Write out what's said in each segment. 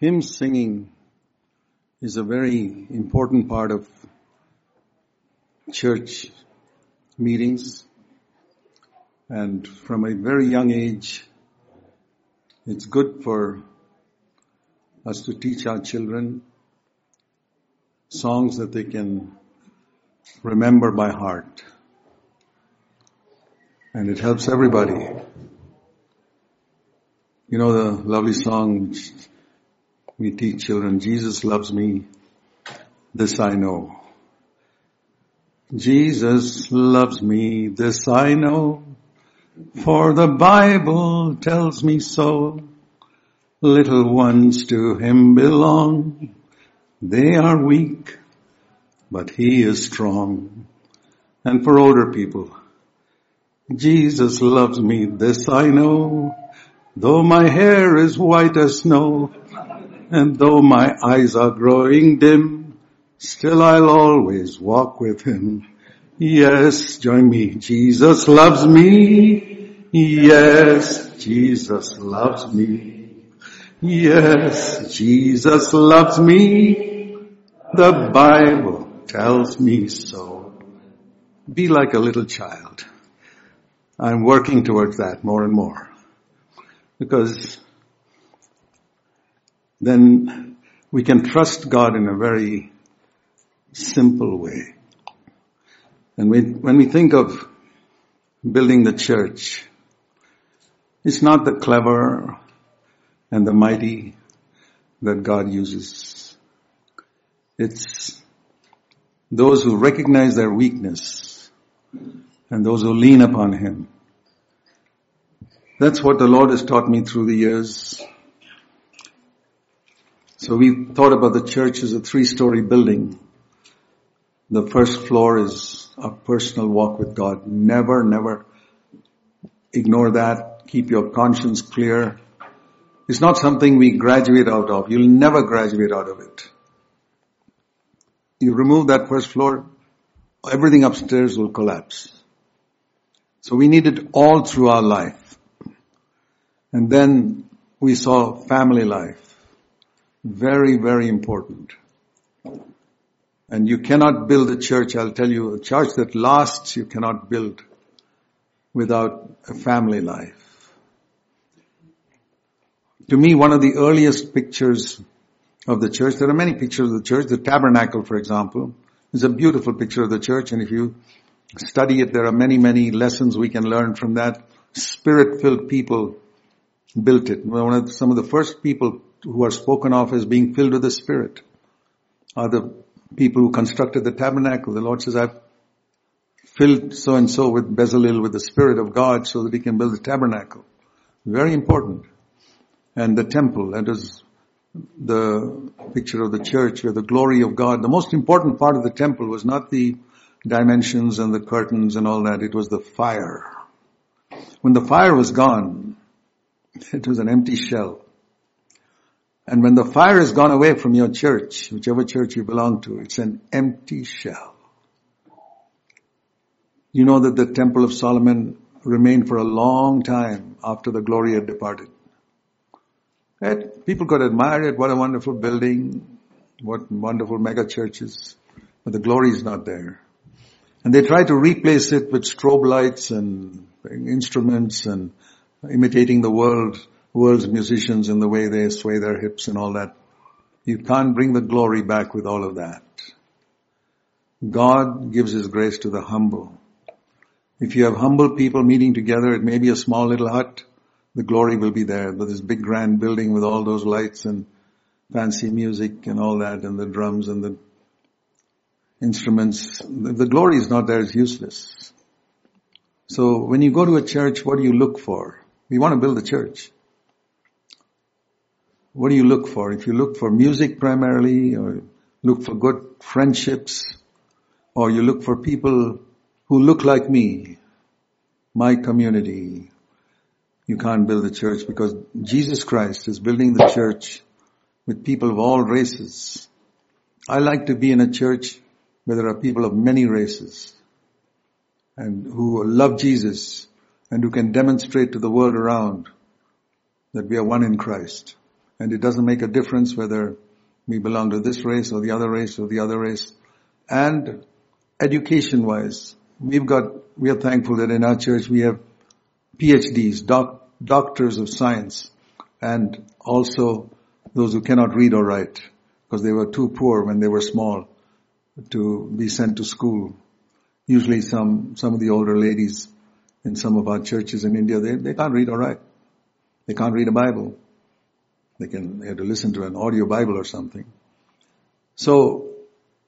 hymn singing is a very important part of church meetings. And from a very young age, it's good for us to teach our children songs that they can remember by heart. And it helps everybody. You know the lovely song we teach children, Jesus loves me, this I know. Jesus loves me, this I know, for the Bible tells me so. Little ones to him belong. They are weak, but he is strong. And for older people, Jesus loves me, this I know. Though my hair is white as snow, and though my eyes are growing dim, still I'll always walk with him. Yes, join me. Jesus loves me. Yes, Jesus loves me. Yes, Jesus loves me. The Bible tells me so. Be like a little child. I'm working towards that more and more. Because then we can trust God in a very simple way. And we, when we think of building the church, it's not the clever and the mighty that God uses. It's those who recognize their weakness and those who lean upon Him. That's what the Lord has taught me through the years. So we thought about the church as a three-story building. The first floor is a personal walk with God. Never, never ignore that. Keep your conscience clear. It's not something we graduate out of. You'll never graduate out of it. You remove that first floor, everything upstairs will collapse. So we need it all through our life. And then we saw family life. Very, very important. And you cannot build a church, I'll tell you, a church that lasts you cannot build without a family life. To me, one of the earliest pictures of the church, there are many pictures of the church, the tabernacle, for example, is a beautiful picture of the church, and if you study it, there are many, many lessons we can learn from that. Spirit-filled people built it. One of some of the first people who are spoken of as being filled with the Spirit are the people who constructed the tabernacle. The Lord says, I've filled so and so with Bezalel with the Spirit of God so that he can build the tabernacle. Very important. And the temple, that is the picture of the church where the glory of God, the most important part of the temple was not the dimensions and the curtains and all that, it was the fire. When the fire was gone, it was an empty shell. And when the fire has gone away from your church, whichever church you belong to, it's an empty shell. You know that the temple of Solomon remained for a long time after the glory had departed. And people could admire it, what a wonderful building, what wonderful mega churches, but the glory is not there. And they try to replace it with strobe lights and instruments and imitating the world world's musicians and the way they sway their hips and all that. You can't bring the glory back with all of that. God gives His grace to the humble. If you have humble people meeting together, it may be a small little hut, the glory will be there. But this big grand building with all those lights and fancy music and all that and the drums and the instruments, the glory is not there, it's useless. So when you go to a church, what do you look for? We want to build a church what do you look for? If you look for music primarily, or look for good friendships, or you look for people who look like me, my community, you can't build a church because Jesus Christ is building the church with people of all races. I like to be in a church where there are people of many races and who love Jesus and who can demonstrate to the world around that we are one in Christ. And it doesn't make a difference whether we belong to this race or the other race or the other race. And education wise, we've got, we are thankful that in our church we have PhDs, doc, doctors of science, and also those who cannot read or write because they were too poor when they were small to be sent to school. Usually some, some of the older ladies in some of our churches in India, they, they can't read or write. They can't read a Bible. They can, they have to listen to an audio Bible or something. So,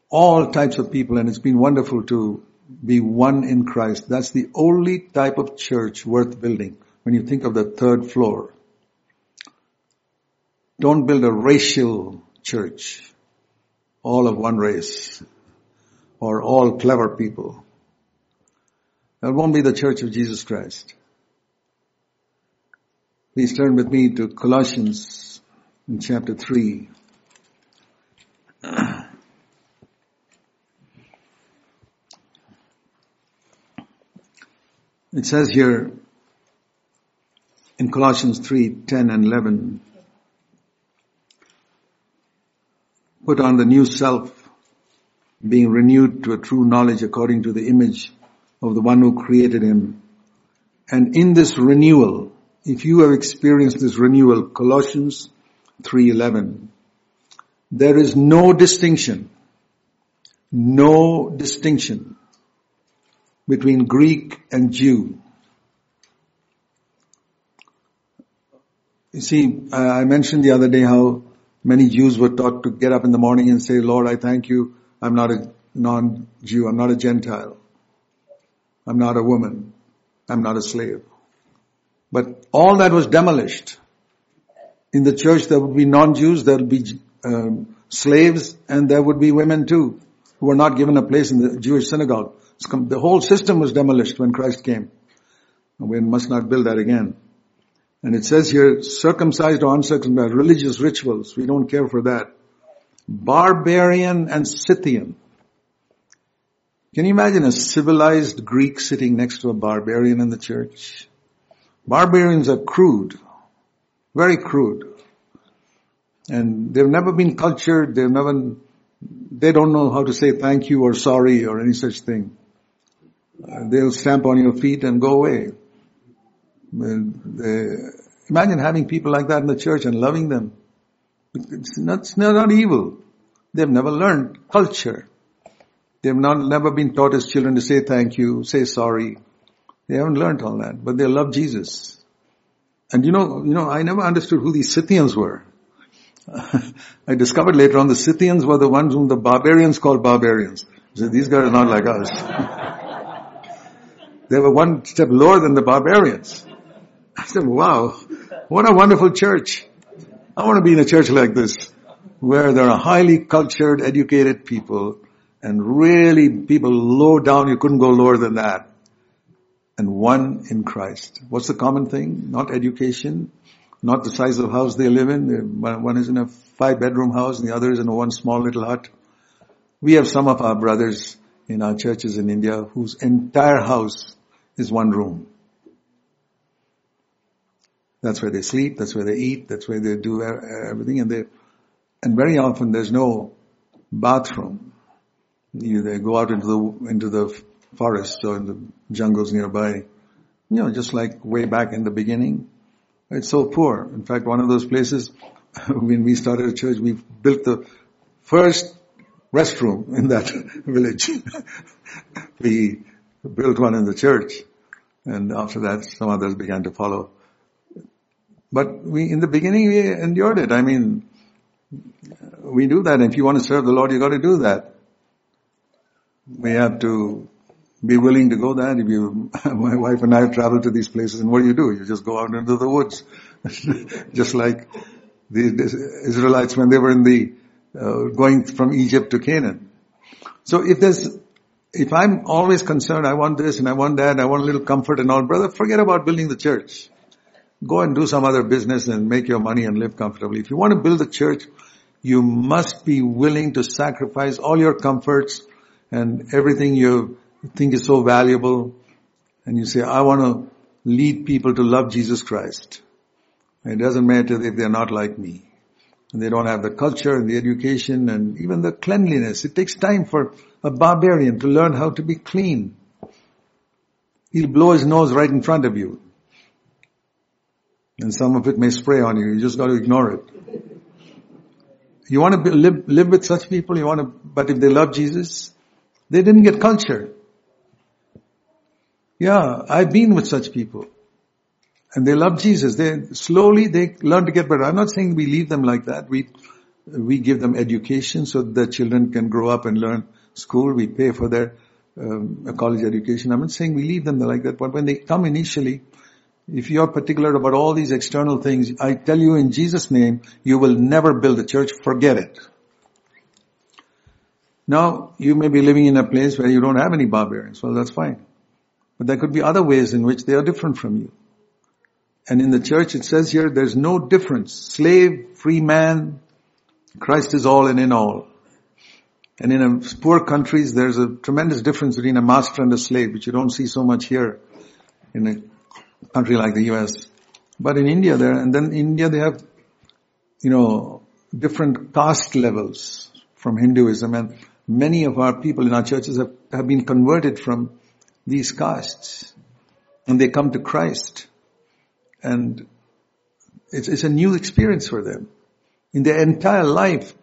all types of people, and it's been wonderful to be one in Christ. That's the only type of church worth building. When you think of the third floor, don't build a racial church, all of one race, or all clever people. That won't be the church of Jesus Christ. Please turn with me to Colossians in chapter 3. It says here in Colossians 3, 10 and 11, put on the new self, being renewed to a true knowledge according to the image of the one who created him. And in this renewal, if you have experienced this renewal, Colossians 3.11, there is no distinction, no distinction between Greek and Jew. You see, uh, I mentioned the other day how many Jews were taught to get up in the morning and say, Lord, I thank you. I'm not a non-Jew. I'm not a Gentile. I'm not a woman. I'm not a slave. But all that was demolished. In the church there would be non-Jews, there would be um, slaves, and there would be women too, who were not given a place in the Jewish synagogue. The whole system was demolished when Christ came. We must not build that again. And it says here, circumcised or uncircumcised, religious rituals, we don't care for that. Barbarian and Scythian. Can you imagine a civilized Greek sitting next to a barbarian in the church? Barbarians are crude, very crude. And they've never been cultured, they've never, they don't know how to say thank you or sorry or any such thing. They'll stamp on your feet and go away. Imagine having people like that in the church and loving them. It's not, it's not evil. They've never learned culture. They've not, never been taught as children to say thank you, say sorry. They haven't learned all that, but they love Jesus. And you know, you know, I never understood who these Scythians were. I discovered later on the Scythians were the ones whom the barbarians called barbarians. So these guys are not like us. they were one step lower than the barbarians. I said, wow, what a wonderful church. I want to be in a church like this, where there are highly cultured, educated people, and really people low down, you couldn't go lower than that. And one in Christ. What's the common thing? Not education, not the size of house they live in. One is in a five bedroom house and the other is in one small little hut. We have some of our brothers in our churches in India whose entire house is one room. That's where they sleep, that's where they eat, that's where they do everything and they, and very often there's no bathroom. You, they go out into the, into the forest or in the jungles nearby. You know, just like way back in the beginning. It's so poor. In fact, one of those places, when we started a church, we built the first restroom in that village. we built one in the church. And after that, some others began to follow. But we, in the beginning, we endured it. I mean, we do that. If you want to serve the Lord, you got to do that. We have to be willing to go there. If you, my wife and I have traveled to these places, and what do you do? You just go out into the woods, just like the Israelites when they were in the uh, going from Egypt to Canaan. So if there's, if I'm always concerned, I want this and I want that, I want a little comfort and all, brother, forget about building the church. Go and do some other business and make your money and live comfortably. If you want to build a church, you must be willing to sacrifice all your comforts and everything you think is so valuable and you say, I want to lead people to love Jesus Christ. It doesn't matter if they're not like me. And they don't have the culture and the education and even the cleanliness. It takes time for a barbarian to learn how to be clean. He'll blow his nose right in front of you. And some of it may spray on you. You just got to ignore it. You want to be, live, live with such people, you want to, but if they love Jesus, they didn't get culture. Yeah, I've been with such people. And they love Jesus. They, slowly they learn to get better. I'm not saying we leave them like that. We, we give them education so that children can grow up and learn school. We pay for their um, college education. I'm not saying we leave them like that, but when they come initially, if you're particular about all these external things, I tell you in Jesus' name, you will never build a church. Forget it. Now, you may be living in a place where you don't have any barbarians. Well, that's fine. But there could be other ways in which they are different from you. And in the church it says here, there's no difference. Slave, free man, Christ is all and in all. And in poor countries, there's a tremendous difference between a master and a slave, which you don't see so much here in a country like the US. But in India there, and then in India they have, you know, different caste levels from Hinduism and many of our people in our churches have, have been converted from these castes and they come to Christ and it's, it's a new experience for them. In their entire life,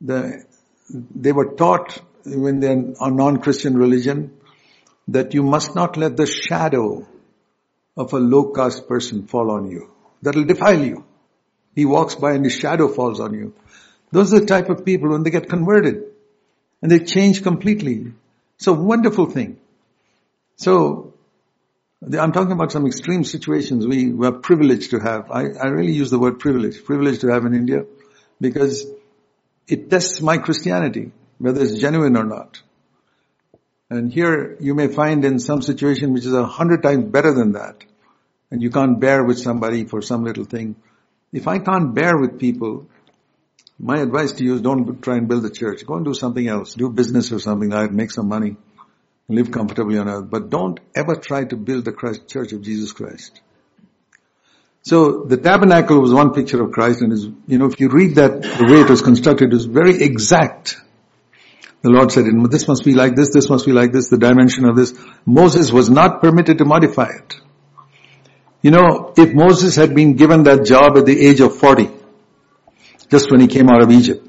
the, they were taught when they're a non-Christian religion that you must not let the shadow of a low caste person fall on you. That'll defile you. He walks by and his shadow falls on you. Those are the type of people when they get converted and they change completely. It's a wonderful thing. So I'm talking about some extreme situations we were privileged to have. I, I really use the word privilege, privileged to have in India because it tests my Christianity, whether it's genuine or not. And here you may find in some situation which is a hundred times better than that. And you can't bear with somebody for some little thing. If I can't bear with people, my advice to you is don't try and build a church. Go and do something else. Do business or something like. Make some money live comfortably on earth, but don't ever try to build the Christ, church of Jesus Christ. So the tabernacle was one picture of Christ and is, you know, if you read that, the way it was constructed is very exact. The Lord said, this must be like this, this must be like this, the dimension of this. Moses was not permitted to modify it. You know, if Moses had been given that job at the age of 40, just when he came out of Egypt,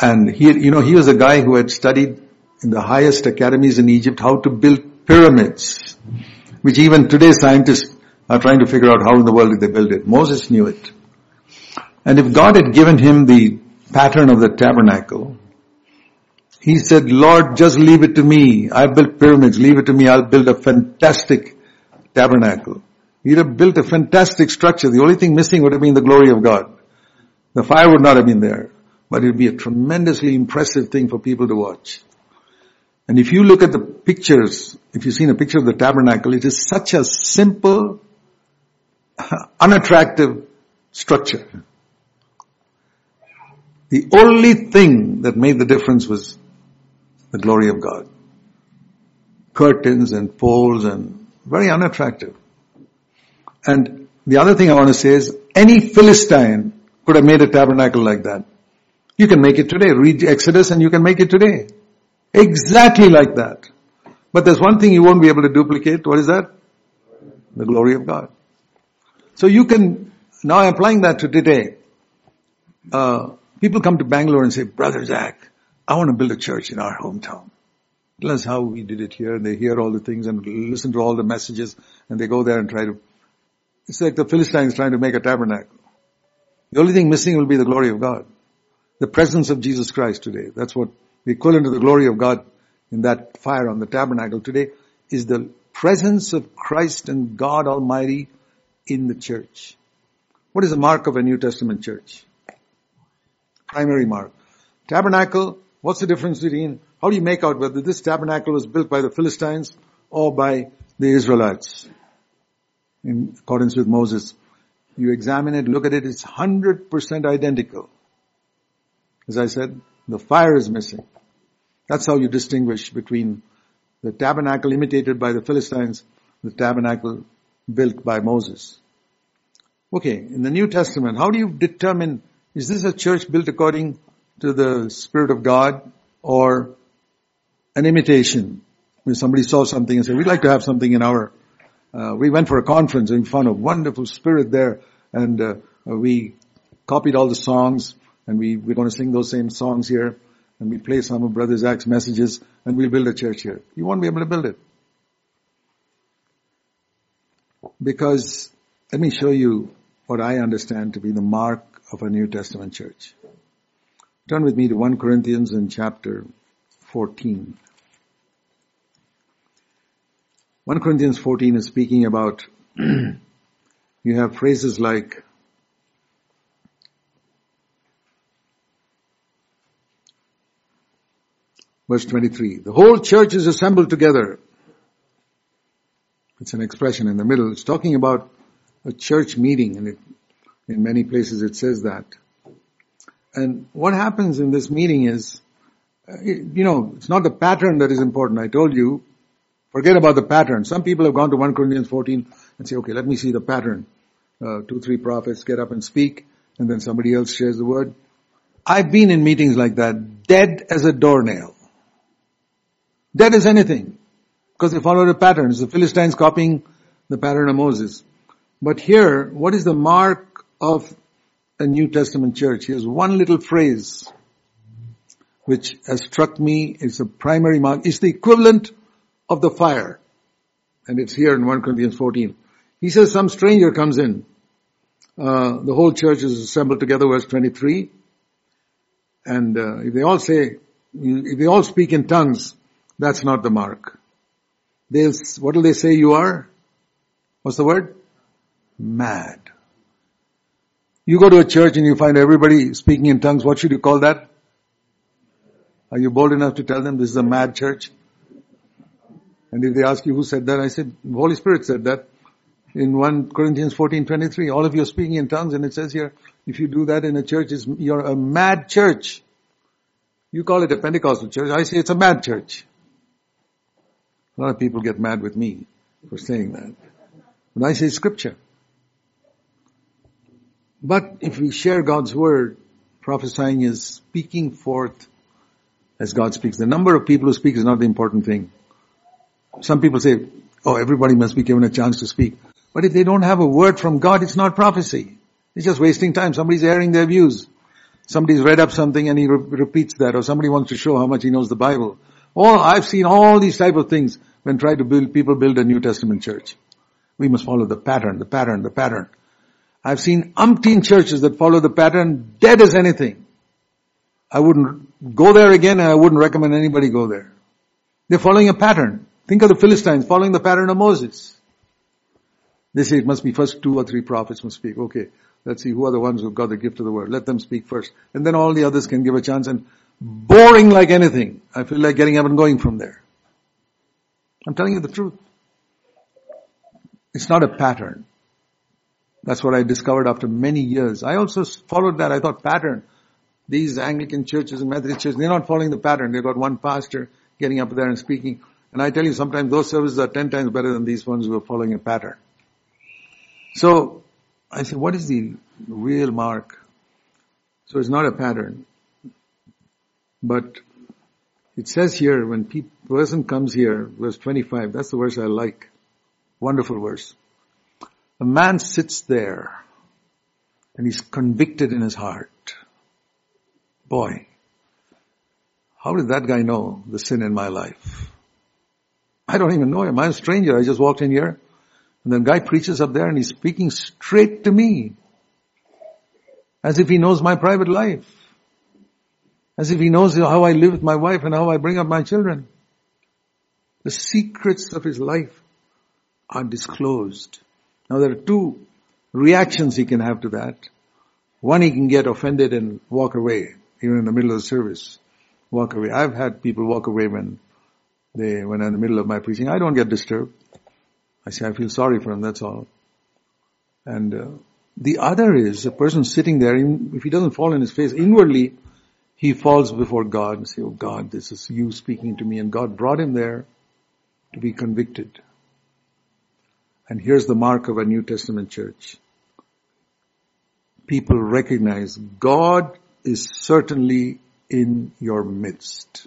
and he, you know, he was a guy who had studied in the highest academies in Egypt how to build pyramids, which even today scientists are trying to figure out how in the world did they build it. Moses knew it. And if God had given him the pattern of the tabernacle, he said, Lord, just leave it to me. I built pyramids. Leave it to me. I'll build a fantastic tabernacle. He'd have built a fantastic structure. The only thing missing would have been the glory of God. The fire would not have been there, but it would be a tremendously impressive thing for people to watch. And if you look at the pictures, if you've seen a picture of the tabernacle, it is such a simple, unattractive structure. The only thing that made the difference was the glory of God. Curtains and poles and very unattractive. And the other thing I want to say is any Philistine could have made a tabernacle like that. You can make it today. Read Exodus and you can make it today. Exactly like that. But there's one thing you won't be able to duplicate. What is that? The glory of God. So you can, now I'm applying that to today. Uh, people come to Bangalore and say, Brother Zac, I want to build a church in our hometown. Tell us how we did it here. And they hear all the things and listen to all the messages and they go there and try to, it's like the Philistines trying to make a tabernacle. The only thing missing will be the glory of God. The presence of Jesus Christ today. That's what the equivalent of the glory of God in that fire on the tabernacle today is the presence of Christ and God Almighty in the church. What is the mark of a New Testament church? Primary mark. Tabernacle, what's the difference between, how do you make out whether this tabernacle was built by the Philistines or by the Israelites? In accordance with Moses. You examine it, look at it, it's 100% identical. As I said, the fire is missing. That's how you distinguish between the tabernacle imitated by the Philistines, the tabernacle built by Moses. Okay, in the New Testament, how do you determine is this a church built according to the Spirit of God or an imitation? When somebody saw something and said, we'd like to have something in our, uh, we went for a conference and found a wonderful spirit there and uh, we copied all the songs and we, we're going to sing those same songs here and we play some of Brother Zac's messages and we'll build a church here. You won't be able to build it. Because let me show you what I understand to be the mark of a New Testament church. Turn with me to 1 Corinthians in chapter 14. 1 Corinthians 14 is speaking about, you have phrases like, verse 23, the whole church is assembled together. It's an expression in the middle. It's talking about a church meeting and it, in many places it says that. And what happens in this meeting is, uh, you know, it's not the pattern that is important. I told you, forget about the pattern. Some people have gone to 1 Corinthians 14 and say, okay, let me see the pattern. Uh, two, three prophets get up and speak, and then somebody else shares the word. I've been in meetings like that, dead as a doornail. Dead as anything. Because they follow the pattern. The Philistines copying the pattern of Moses. But here, what is the mark of a New Testament church? Here's one little phrase which has struck me. It's a primary mark. It's the equivalent of the fire. And it's here in 1 Corinthians 14. He says some stranger comes in. Uh, the whole church is assembled together, verse 23. And uh, if they all say, if they all speak in tongues, that's not the mark. They'll, what will they say you are? What's the word? Mad. You go to a church and you find everybody speaking in tongues, what should you call that? Are you bold enough to tell them this is a mad church? And if they ask you who said that, I said, Holy Spirit said that in 1 Corinthians 14, 23. All of you are speaking in tongues and it says here, if you do that in a church, you're a mad church. You call it a Pentecostal church. I say it's a mad church. A lot of people get mad with me for saying that. But I say scripture. But if we share God's word, prophesying is speaking forth as God speaks. The number of people who speak is not the important thing. Some people say, oh, everybody must be given a chance to speak. But if they don't have a word from God, it's not prophecy. It's just wasting time. Somebody's airing their views. Somebody's read up something and he re- repeats that, or somebody wants to show how much he knows the Bible. All, I've seen all these type of things when try to build, people build a New Testament church. We must follow the pattern, the pattern, the pattern. I've seen umpteen churches that follow the pattern dead as anything. I wouldn't go there again and I wouldn't recommend anybody go there. They're following a pattern. Think of the Philistines following the pattern of Moses. They say it must be first two or three prophets must speak. Okay, let's see who are the ones who got the gift of the word. Let them speak first. And then all the others can give a chance and boring like anything. I feel like getting up and going from there. I'm telling you the truth. It's not a pattern. That's what I discovered after many years. I also followed that. I thought pattern. These Anglican churches and Methodist churches, they're not following the pattern. They've got one pastor getting up there and speaking. And I tell you, sometimes those services are ten times better than these ones who are following a pattern. So, I said, what is the real mark? So it's not a pattern. But it says here, when pe- person comes here, verse 25, that's the verse I like. Wonderful verse. A man sits there and he's convicted in his heart. Boy, how did that guy know the sin in my life? I don't even know him. I'm a stranger. I just walked in here and the guy preaches up there and he's speaking straight to me as if he knows my private life. As if he knows how I live with my wife and how I bring up my children. The secrets of his life are disclosed. Now there are two reactions he can have to that. One, he can get offended and walk away, even in the middle of the service. Walk away. I've had people walk away when they, when I'm in the middle of my preaching. I don't get disturbed. I say, I feel sorry for him, that's all. And uh, the other is a person sitting there, if he doesn't fall in his face, inwardly, he falls before God and say, oh God, this is you speaking to me. And God brought him there to be convicted. And here's the mark of a New Testament church. people recognize God is certainly in your midst.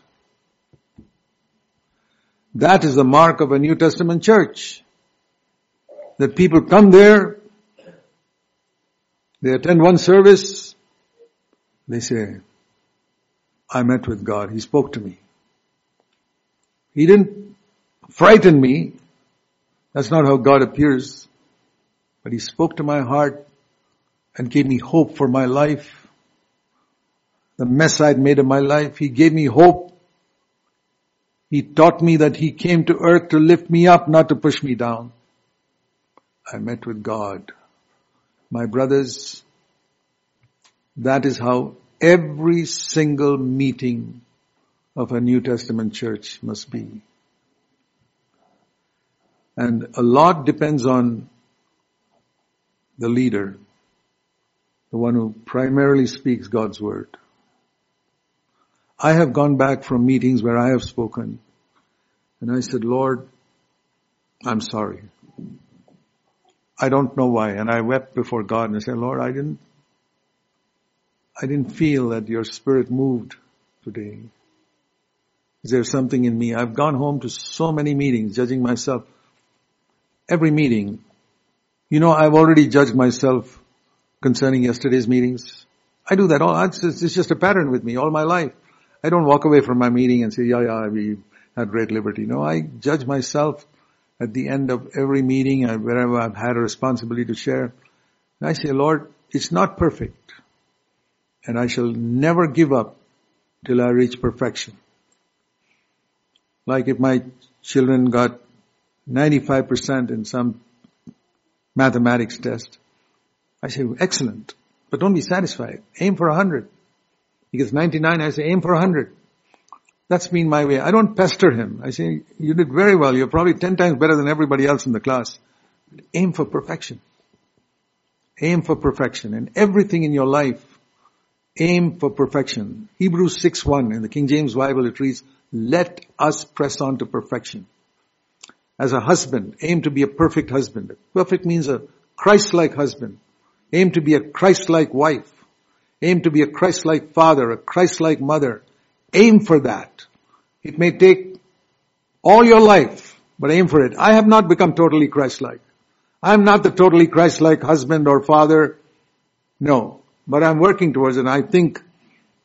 That is the mark of a New Testament church. That people come there, they attend one service, they say, I met with God. He spoke to me. He didn't frighten me. That's not how God appears. But He spoke to my heart and gave me hope for my life. The mess I'd made of my life, He gave me hope. He taught me that He came to earth to lift me up, not to push me down. I met with God. My brothers, that is how every single meeting of a New Testament church must be. And a lot depends on the leader, the one who primarily speaks God's word. I have gone back from meetings where I have spoken and I said, Lord, I'm sorry. I don't know why. And I wept before God and I said, Lord, I didn't, I didn't feel that your spirit moved today. Is there something in me? I've gone home to so many meetings judging myself. Every meeting. You know, I've already judged myself concerning yesterday's meetings. I do that all, it's just a pattern with me all my life. I don't walk away from my meeting and say, yeah, yeah, we had great liberty. No, I judge myself at the end of every meeting, and wherever I've had a responsibility to share. And I say, Lord, it's not perfect. And I shall never give up till I reach perfection. Like if my children got 95% in some mathematics test, I say, excellent, but don't be satisfied. Aim for 100. He gets 99, I say, aim for 100. That's been my way. I don't pester him. I say, you did very well. You're probably 10 times better than everybody else in the class. Aim for perfection. Aim for perfection. And everything in your life, aim for perfection. Hebrews 6.1 in the King James Bible it reads, let us press on to perfection. As a husband, aim to be a perfect husband. Perfect means a Christ-like husband. Aim to be a Christ-like wife. Aim to be a Christ-like father, a Christ-like mother. Aim for that. It may take all your life, but aim for it. I have not become totally Christ-like. I am not the totally Christ-like husband or father. No. But I'm working towards it. And I think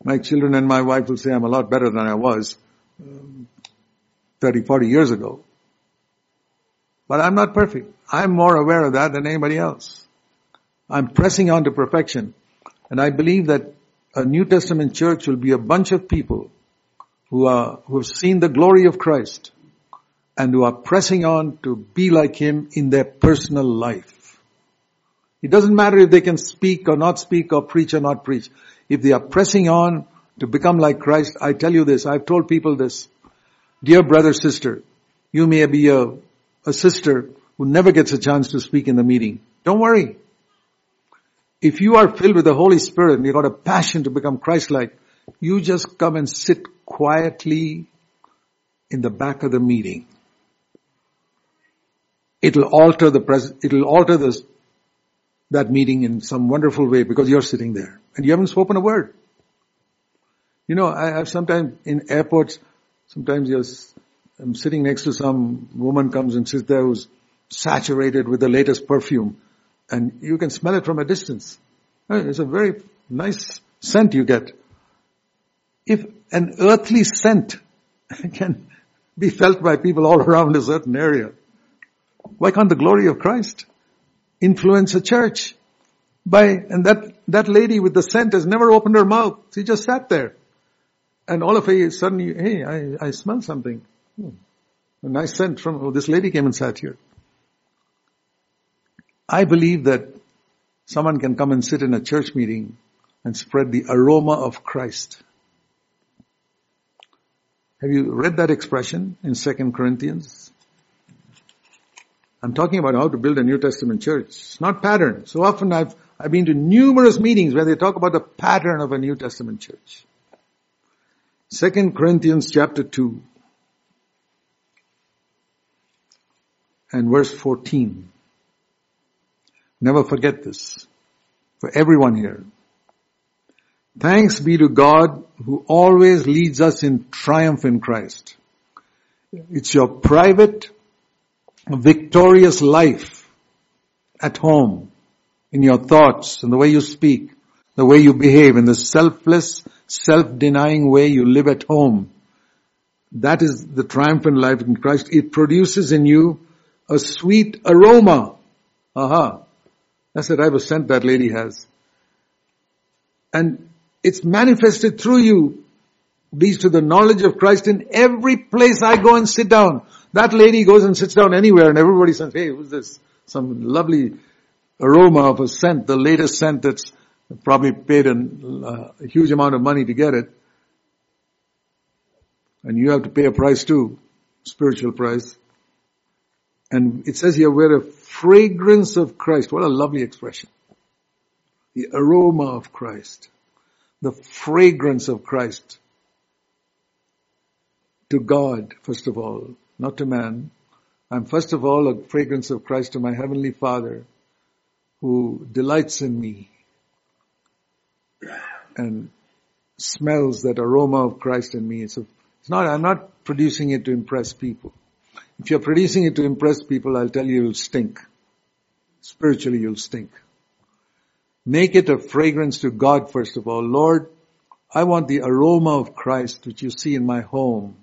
my children and my wife will say I'm a lot better than I was um, 30, 40 years ago. But I'm not perfect. I'm more aware of that than anybody else. I'm pressing on to perfection. And I believe that a New Testament church will be a bunch of people who are, who have seen the glory of Christ and who are pressing on to be like Him in their personal life. It doesn't matter if they can speak or not speak or preach or not preach. If they are pressing on to become like Christ, I tell you this, I've told people this. Dear brother, sister, you may be a, a sister who never gets a chance to speak in the meeting. Don't worry. If you are filled with the Holy Spirit and you've got a passion to become Christ-like, you just come and sit quietly in the back of the meeting. It'll alter the pres- it'll alter this, that meeting in some wonderful way because you're sitting there and you haven't spoken a word. You know, I have sometimes in airports, sometimes you're, I'm sitting next to some woman comes and sits there who's saturated with the latest perfume and you can smell it from a distance. Uh, it's a very nice scent you get. If an earthly scent can be felt by people all around a certain area, why can't the glory of Christ influence a church? By, and that, that lady with the scent has never opened her mouth. She just sat there. And all of a sudden, hey, I, I smell something. Hmm. A nice scent from, oh, this lady came and sat here. I believe that someone can come and sit in a church meeting and spread the aroma of Christ. Have you read that expression in 2 Corinthians? I'm talking about how to build a New Testament church. It's not pattern. So often I've, I've been to numerous meetings where they talk about the pattern of a New Testament church. 2 Corinthians chapter 2 and verse 14. Never forget this. for everyone here. Thanks be to God who always leads us in triumph in Christ. It's your private, victorious life at home, in your thoughts, in the way you speak, the way you behave, in the selfless, self-denying way you live at home. That is the triumphant life in Christ. It produces in you a sweet aroma. Aha. That's the type of scent that lady has. And it's manifested through you, leads to the knowledge of Christ in every place I go and sit down. That lady goes and sits down anywhere and everybody says, hey, who's this? Some lovely aroma of a scent, the latest scent that's probably paid an, uh, a huge amount of money to get it. And you have to pay a price too, spiritual price. And it says here, we're a fragrance of Christ. What a lovely expression. The aroma of Christ. The fragrance of Christ. To God, first of all, not to man. I'm first of all a fragrance of Christ to my heavenly Father who delights in me and smells that aroma of Christ in me. It's, a, it's not, I'm not producing it to impress people. If you're producing it to impress people, I'll tell you you'll stink. Spiritually you'll stink. Make it a fragrance to God first of all. Lord, I want the aroma of Christ which you see in my home,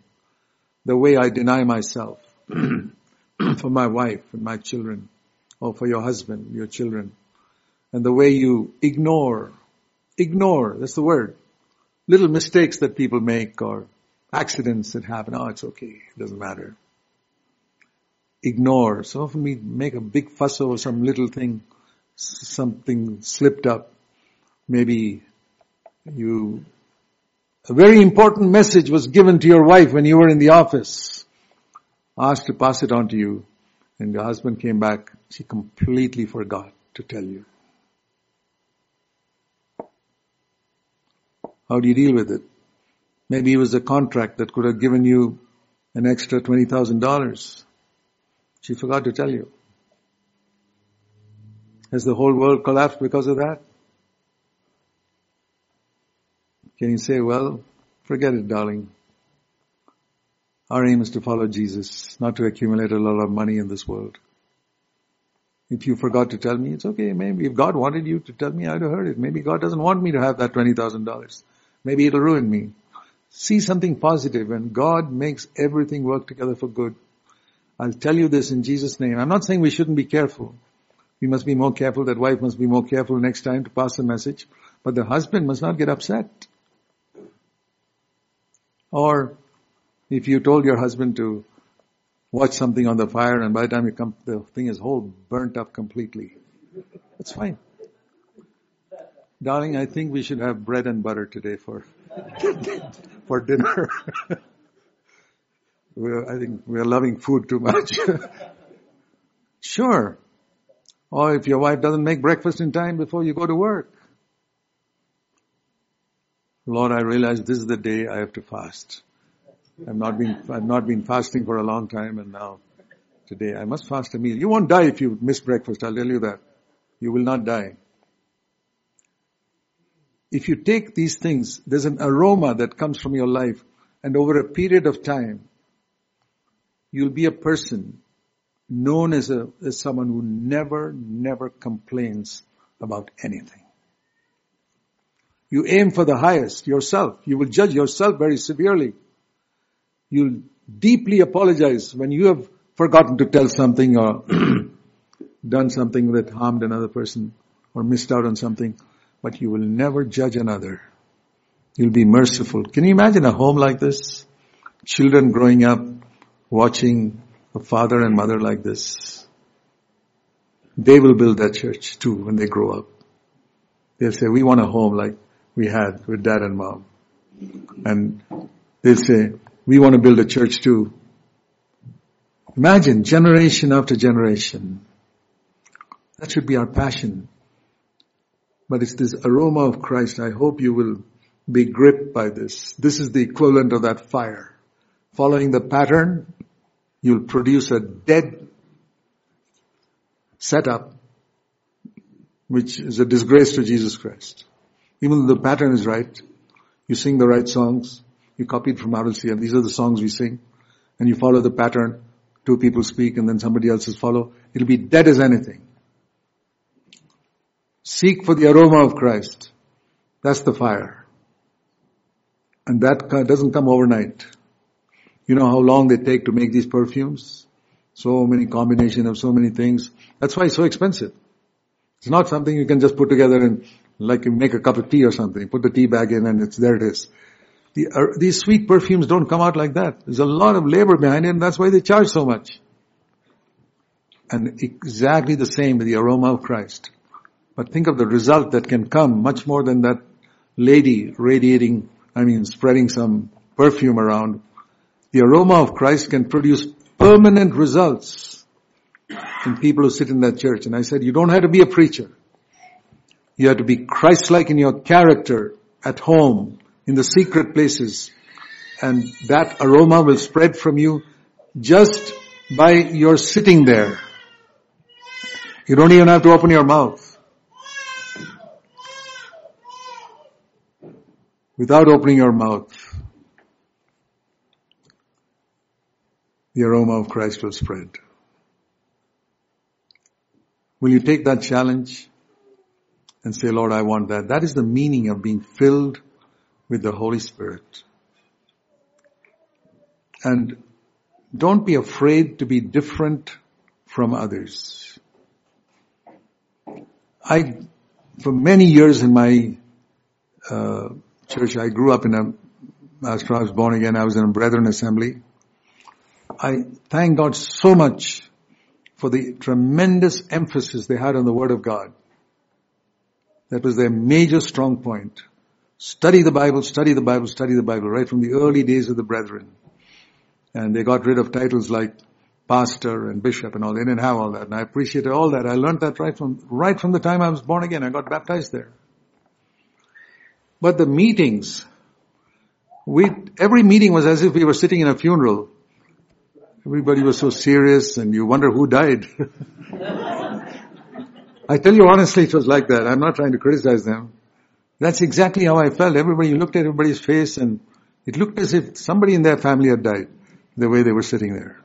the way I deny myself for my wife and my children, or for your husband, your children, and the way you ignore, ignore, that's the word, little mistakes that people make or accidents that happen. Oh, it's okay. It doesn't matter ignore. So often we make a big fuss over some little thing, something slipped up. Maybe you, a very important message was given to your wife when you were in the office, asked to pass it on to you, and your husband came back, she completely forgot to tell you. How do you deal with it? Maybe it was a contract that could have given you an extra $20,000. She forgot to tell you. Has the whole world collapsed because of that? Can you say, well, forget it, darling. Our aim is to follow Jesus, not to accumulate a lot of money in this world. If you forgot to tell me, it's okay. Maybe if God wanted you to tell me, I'd have heard it. Maybe God doesn't want me to have that $20,000. Maybe it'll ruin me. See something positive and God makes everything work together for good. I'll tell you this in Jesus' name. I'm not saying we shouldn't be careful. We must be more careful. That wife must be more careful next time to pass the message. But the husband must not get upset. Or if you told your husband to watch something on the fire and by the time you come, the thing is whole burnt up completely. That's fine. Darling, I think we should have bread and butter today for, for dinner. I think we're loving food too much. sure. Or if your wife doesn't make breakfast in time before you go to work. Lord, I realize this is the day I have to fast. I've not been, I've not been fasting for a long time and now today I must fast a meal. You won't die if you miss breakfast, I'll tell you that. You will not die. If you take these things, there's an aroma that comes from your life and over a period of time, you'll be a person known as a, as someone who never, never complains about anything. You aim for the highest yourself. You will judge yourself very severely. You'll deeply apologize when you have forgotten to tell something or done something that harmed another person or missed out on something, but you will never judge another. You'll be merciful. Can you imagine a home like this? Children growing up watching a father and mother like this. They will build that church too when they grow up. They'll say, we want a home like we had with dad and mom. And they'll say, we want to build a church too. Imagine generation after generation. That should be our passion. But it's this aroma of Christ. I hope you will be gripped by this. This is the equivalent of that fire. Following the pattern you'll produce a dead setup which is a disgrace to Jesus Christ. Even though the pattern is right, you sing the right songs, you copied from RLC, and these are the songs we sing, and you follow the pattern, two people speak and then somebody else's follow, it'll be dead as anything. Seek for the aroma of Christ. That's the fire. And that doesn't come overnight. You know how long they take to make these perfumes? So many combination of so many things. That's why it's so expensive. It's not something you can just put together and like you make a cup of tea or something. Put the tea bag in and it's there it is. The, uh, these sweet perfumes don't come out like that. There's a lot of labor behind it and that's why they charge so much. And exactly the same with the aroma of Christ. But think of the result that can come much more than that lady radiating, I mean spreading some perfume around. The aroma of Christ can produce permanent results in people who sit in that church. And I said, you don't have to be a preacher. You have to be Christ-like in your character at home, in the secret places. And that aroma will spread from you just by your sitting there. You don't even have to open your mouth. Without opening your mouth, the aroma of Christ will spread. Will you take that challenge and say, Lord, I want that? That is the meaning of being filled with the Holy Spirit. And don't be afraid to be different from others. I, for many years in my uh, church, I grew up in a, after I was born again, I was in a brethren assembly. I thank God so much for the tremendous emphasis they had on the Word of God. That was their major strong point. Study the Bible, study the Bible, study the Bible, right from the early days of the brethren. And they got rid of titles like pastor and bishop and all. They didn't have all that. And I appreciated all that. I learned that right from, right from the time I was born again. I got baptized there. But the meetings, we, every meeting was as if we were sitting in a funeral. Everybody was so serious and you wonder who died. I tell you honestly, it was like that. I'm not trying to criticize them. That's exactly how I felt. Everybody looked at everybody's face and it looked as if somebody in their family had died, the way they were sitting there.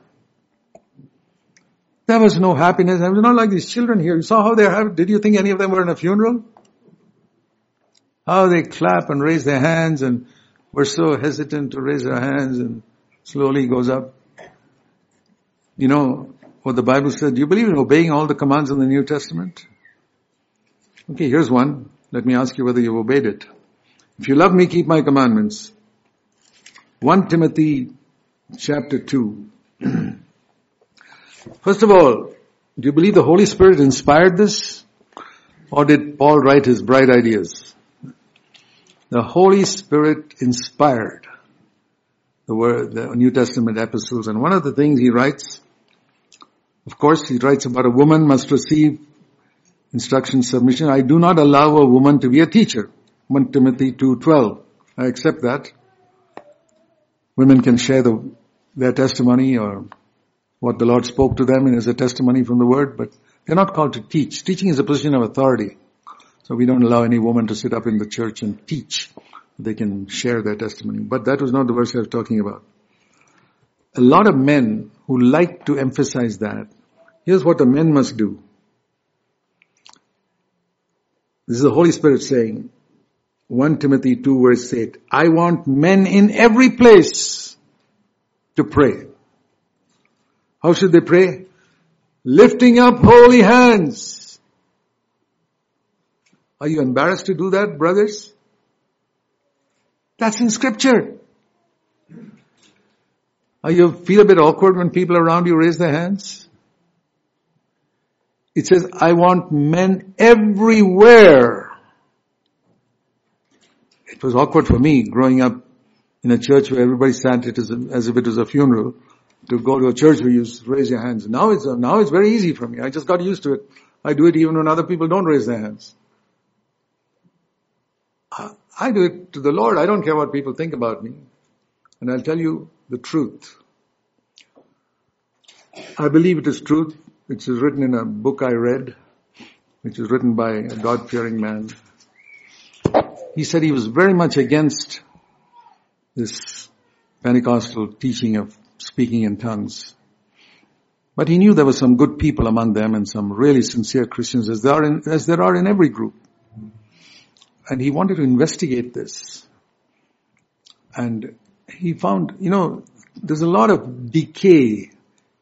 There was no happiness. It was not like these children here. You saw how they're happy. Did you think any of them were in a funeral? How they clap and raise their hands and we're so hesitant to raise our hands and slowly goes up. You know what the Bible said? Do you believe in obeying all the commands in the New Testament? Okay, here's one. Let me ask you whether you've obeyed it. If you love me, keep my commandments. 1 Timothy chapter 2. First of all, do you believe the Holy Spirit inspired this? Or did Paul write his bright ideas? The Holy Spirit inspired the word, the New Testament epistles. And one of the things he writes, of course, he writes about a woman must receive instruction submission. I do not allow a woman to be a teacher. 1 Timothy 2.12. I accept that. Women can share the, their testimony or what the Lord spoke to them as a testimony from the Word, but they're not called to teach. Teaching is a position of authority. So we don't allow any woman to sit up in the church and teach. They can share their testimony. But that was not the verse I was talking about. A lot of men who like to emphasize that, here's what the men must do. This is the Holy Spirit saying, 1 Timothy 2 verse 8, I want men in every place to pray. How should they pray? Lifting up holy hands. Are you embarrassed to do that, brothers? That's in scripture. Are you feel a bit awkward when people around you raise their hands? It says, I want men everywhere. It was awkward for me growing up in a church where everybody sat it as, if it was a funeral to go to a church where you raise your hands. Now it's, now it's very easy for me. I just got used to it. I do it even when other people don't raise their hands. I do it to the Lord. I don't care what people think about me. And I'll tell you the truth. I believe it is truth, which is written in a book I read, which was written by a God-fearing man. He said he was very much against this Pentecostal teaching of speaking in tongues. But he knew there were some good people among them and some really sincere Christians as there are in, as there are in every group. And he wanted to investigate this. And he found, you know, there's a lot of decay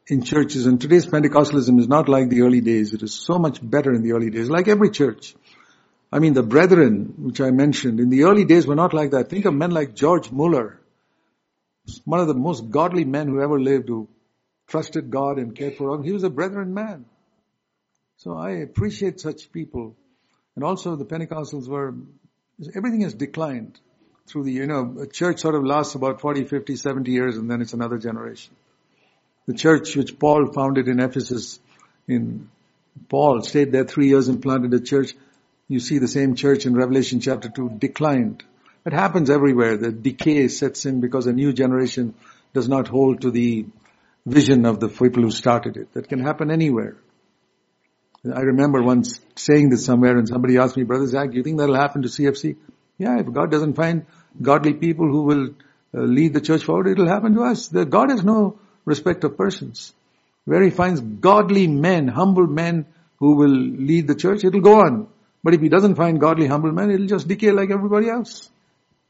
in churches and today's Pentecostalism is not like the early days. It is so much better in the early days, like every church. I mean, the brethren, which I mentioned, in the early days were not like that. Think of men like George Muller, one of the most godly men who ever lived, who trusted God and cared for God. He was a brethren man. So I appreciate such people. And also the Pentecostals were, everything has declined through the, you know, a church sort of lasts about 40, 50, 70 years and then it's another generation. The church which Paul founded in Ephesus, in Paul stayed there three years and planted a church. You see the same church in Revelation chapter 2 declined. It happens everywhere. The decay sets in because a new generation does not hold to the vision of the people who started it. That can happen anywhere. I remember once saying this somewhere and somebody asked me, Brother Zac, do you think that'll happen to CFC? Yeah, if God doesn't find godly people who will uh, lead the church forward, it'll happen to us. God has no respect of persons. Where he finds godly men, humble men who will lead the church, it'll go on. But if he doesn't find godly, humble men, it'll just decay like everybody else.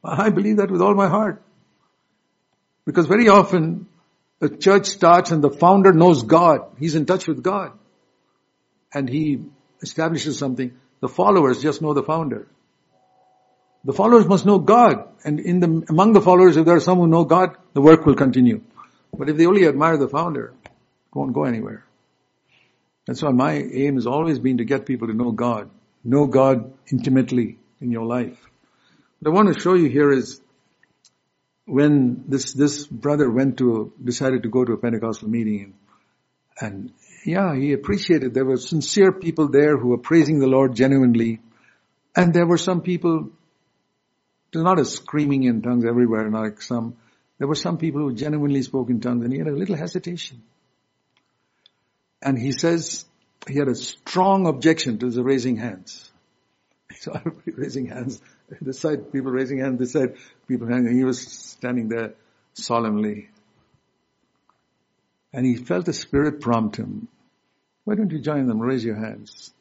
I believe that with all my heart. Because very often, a church starts and the founder knows God. He's in touch with God. And he establishes something. The followers just know the founder. The followers must know God. And in the, among the followers, if there are some who know God, the work will continue. But if they only admire the founder, it won't go anywhere. That's why my aim has always been to get people to know God. Know God intimately in your life. What I want to show you here is when this, this brother went to, decided to go to a Pentecostal meeting and, yeah, he appreciated there were sincere people there who were praising the Lord genuinely. And there were some people, not a screaming in tongues everywhere like some, there were some people who genuinely spoke in tongues and he had a little hesitation. And he says he had a strong objection to the raising hands. So everybody raising hands, this side people raising hands, this side people hanging. He was standing there solemnly. And he felt the Spirit prompt him. Why don't you join them? Raise your hands.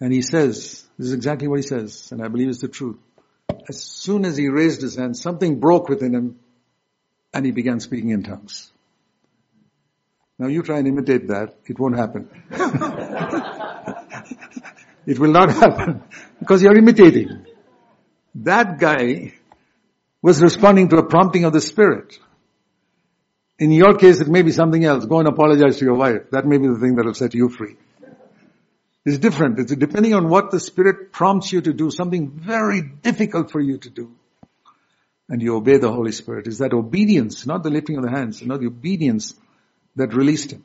And he says, this is exactly what he says, and I believe it's the truth. As soon as he raised his hand, something broke within him and he began speaking in tongues. Now you try and imitate that, it won't happen. it will not happen because you're imitating. That guy was responding to a prompting of the Spirit. In your case, it may be something else. Go and apologize to your wife. That may be the thing that will set you free. It's different. It's depending on what the Spirit prompts you to do, something very difficult for you to do and you obey the Holy Spirit. Is that obedience, not the lifting of the hands, not the obedience that released him.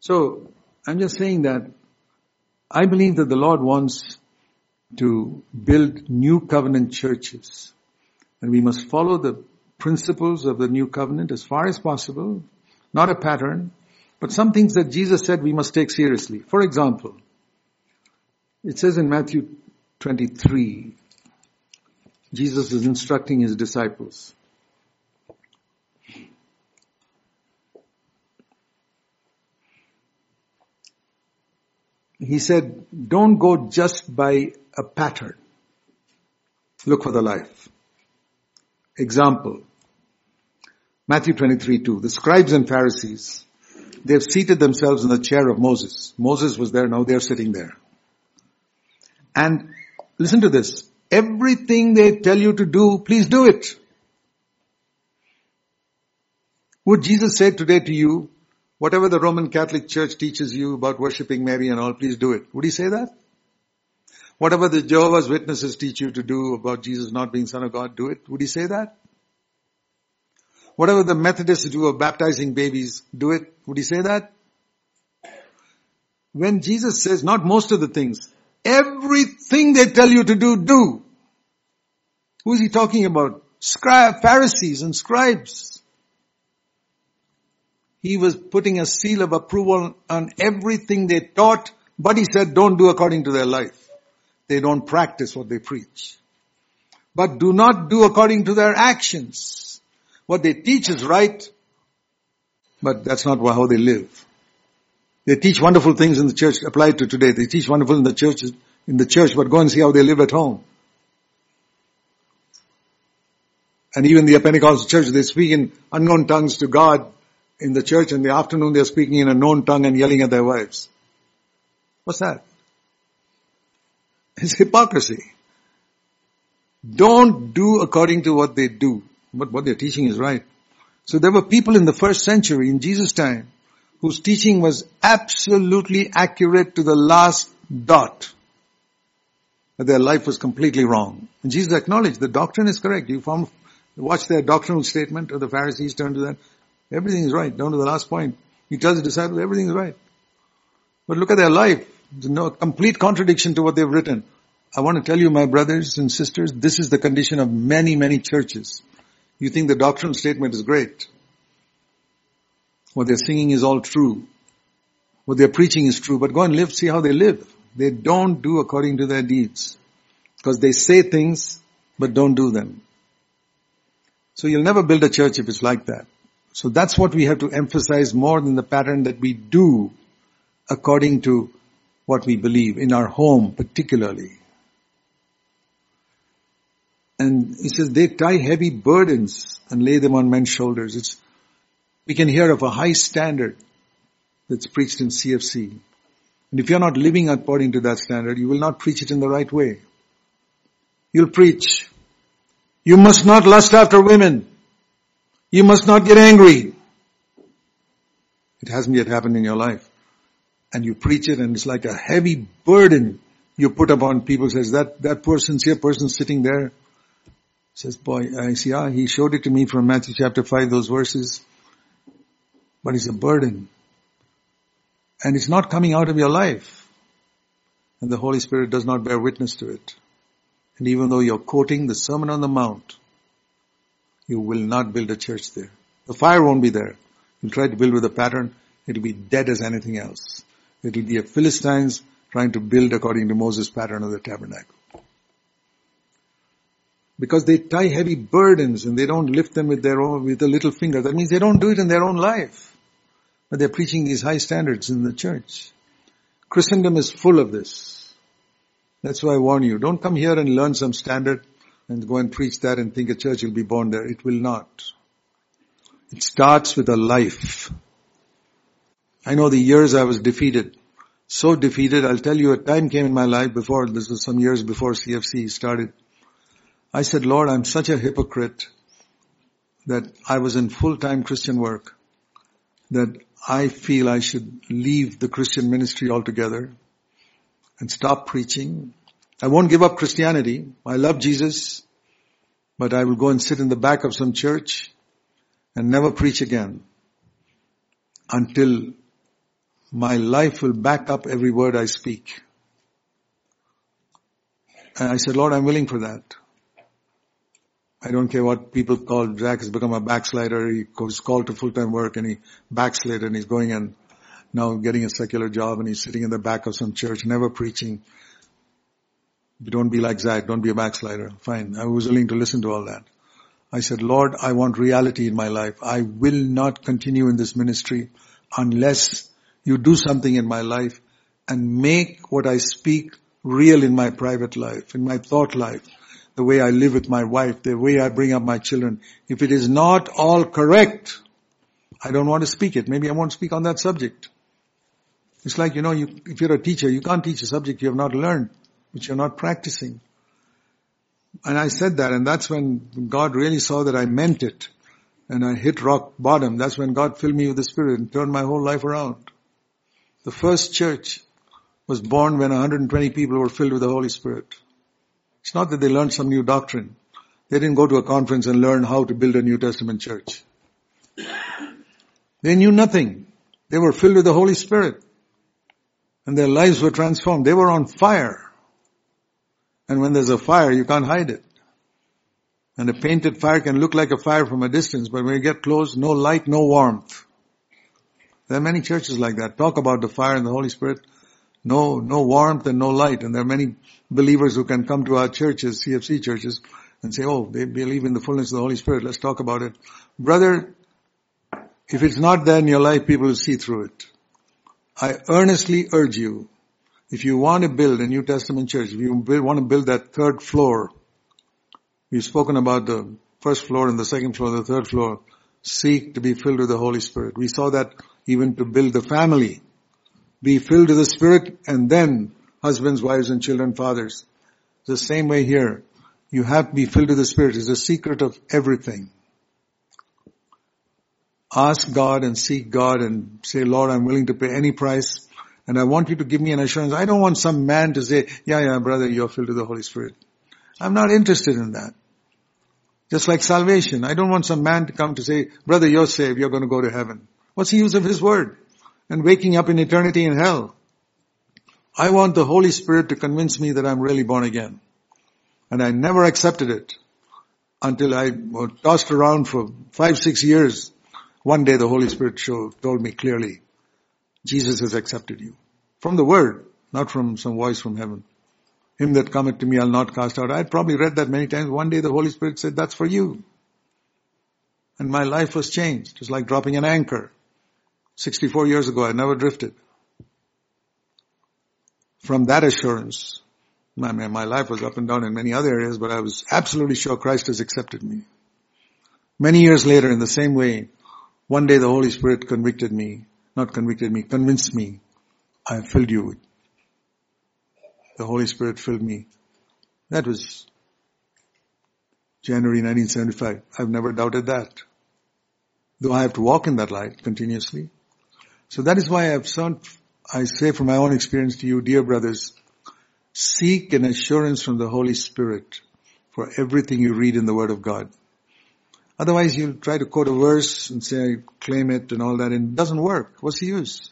So, I'm just saying that I believe that the Lord wants to build new covenant churches. And we must follow the principles of the new covenant as far as possible, not a pattern, but some things that Jesus said we must take seriously. For example, it says in Matthew 23, Jesus is instructing his disciples. He said, don't go just by a pattern. Look for the life. Example. Matthew 23, 2. The scribes and Pharisees, they have seated themselves in the chair of Moses. Moses was there, now they're sitting there. And listen to this. Everything they tell you to do, please do it. Would Jesus say today to you, whatever the Roman Catholic Church teaches you about worshipping Mary and all, please do it. Would he say that? Whatever the Jehovah's Witnesses teach you to do about Jesus not being Son of God, do it. Would he say that? Whatever the Methodists do of baptizing babies, do it. Would he say that? When Jesus says not most of the things, Everything they tell you to do, do. Who is he talking about? Scribe, Pharisees and scribes. He was putting a seal of approval on everything they taught, But he said, don't do according to their life. They don't practice what they preach. But do not do according to their actions. What they teach is right, but that's not how they live. They teach wonderful things in the church applied to today. They teach wonderful in the church, in the church, but go and see how they live at home. And even the Pentecostal church, they speak in unknown tongues to God in the church. In the afternoon, they're speaking in a known tongue and yelling at their wives. What's that? It's hypocrisy. Don't do according to what they do. But what they're teaching is right. So there were people in the first century, in Jesus' time, whose teaching was absolutely accurate to the last dot. But their life was completely wrong. And Jesus acknowledged the doctrine is correct. You watch their doctrinal statement of the Pharisees turn to that. Everything is right, down to the last point. He tells the disciples everything is right. But look at their life. There's no complete contradiction to what they've written. I want to tell you, my brothers and sisters, this is the condition of many, many churches. You think the doctrinal statement is great. What they're singing is all true. What they're preaching is true, but go and live, see how they live. They don't do according to their deeds. Because they say things, but don't do them. So you'll never build a church if it's like that. So that's what we have to emphasize more than the pattern that we do according to what we believe in our home particularly. And he says they tie heavy burdens and lay them on men's shoulders. It's, we can hear of a high standard that's preached in CFC. And if you're not living according to that standard, you will not preach it in the right way. You'll preach. You must not lust after women. You must not get angry. It hasn't yet happened in your life. And you preach it and it's like a heavy burden you put upon people says that, that poor sincere person sitting there Says, boy, I see, ah, he showed it to me from Matthew chapter 5, those verses. But it's a burden. And it's not coming out of your life. And the Holy Spirit does not bear witness to it. And even though you're quoting the Sermon on the Mount, you will not build a church there. The fire won't be there. You'll try to build with a pattern, it'll be dead as anything else. It'll be a Philistines trying to build according to Moses' pattern of the tabernacle because they tie heavy burdens and they don't lift them with their own, with a little finger. That means they don't do it in their own life. But they're preaching these high standards in the church. Christendom is full of this. That's why I warn you. Don't come here and learn some standard and go and preach that and think a church will be born there. It will not. It starts with a life. I know the years I was defeated. So defeated, I'll tell you a time came in my life before, this was some years before CFC started. I said, Lord, I'm such a hypocrite that I was in full-time Christian work that I feel I should leave the Christian ministry altogether and stop preaching. I won't give up Christianity. I love Jesus, but I will go and sit in the back of some church and never preach again until my life will back up every word I speak. And I said, Lord, I'm willing for that. I don't care what people call, Zac has become a backslider. He goes called to full-time work and he backslid and he's going and now getting a secular job and he's sitting in the back of some church, never preaching. don't be like Zac, don't be a backslider. Fine. I was willing to listen to all that. I said, Lord, I want reality in my life. I will not continue in this ministry unless you do something in my life and make what I speak real in my private life, in my thought life the way I live with my wife, the way I bring up my children, if it is not all correct, I don't want to speak it. Maybe I won't speak on that subject. It's like, you know, you, if you're a teacher, you can't teach a subject you have not learned, which you're not practicing. And I said that, and that's when God really saw that I meant it. And I hit rock bottom. That's when God filled me with the Spirit and turned my whole life around. The first church was born when 120 people were filled with the Holy Spirit. It's not that they learned some new doctrine. They didn't go to a conference and learn how to build a New Testament church. They knew nothing. They were filled with the Holy Spirit. And their lives were transformed. They were on fire. And when there's a fire, you can't hide it. And a painted fire can look like a fire from a distance, but when you get close, no light, no warmth. There are many churches like that. Talk about the fire and the Holy Spirit. No, no warmth and no light. And there are many believers who can come to our churches, CFC churches, and say, oh, they believe in the fullness of the Holy Spirit. Let's talk about it. Brother, if it's not there in your life, people will see through it. I earnestly urge you, if you want to build a New Testament church, if you want to build that third floor, we've spoken about the first floor and the second floor, the third floor, seek to be filled with the Holy Spirit. We saw that even to build the family. Be filled with the Spirit and then husbands, wives and children, fathers. The same way here. You have to be filled with the Spirit. It's the secret of everything. Ask God and seek God and say, Lord, I'm willing to pay any price and I want you to give me an assurance. I don't want some man to say, yeah, yeah, brother, you're filled with the Holy Spirit. I'm not interested in that. Just like salvation. I don't want some man to come to say, brother, you're saved, you're going to go to heaven. What's the use of his word? And waking up in eternity in hell. I want the Holy Spirit to convince me that I'm really born again. And I never accepted it until I was tossed around for five, six years. One day the Holy Spirit showed, told me clearly, Jesus has accepted you. From the Word, not from some voice from heaven. Him that cometh to me I'll not cast out. I'd probably read that many times. One day the Holy Spirit said, that's for you. And my life was changed. It's like dropping an anchor. 64 years ago I never drifted. From that assurance, I mean, my life was up and down in many other areas, but I was absolutely sure Christ has accepted me. Many years later, in the same way, one day the Holy Spirit convicted me, not convicted me, convinced me, I have filled you with the Holy Spirit filled me. That was January 1975. I've never doubted that. Though I have to walk in that light continuously. So that is why I've sought, I say from my own experience to you, dear brothers, seek an assurance from the Holy Spirit for everything you read in the Word of God. Otherwise you'll try to quote a verse and say, I claim it and all that, and it doesn't work. What's the use?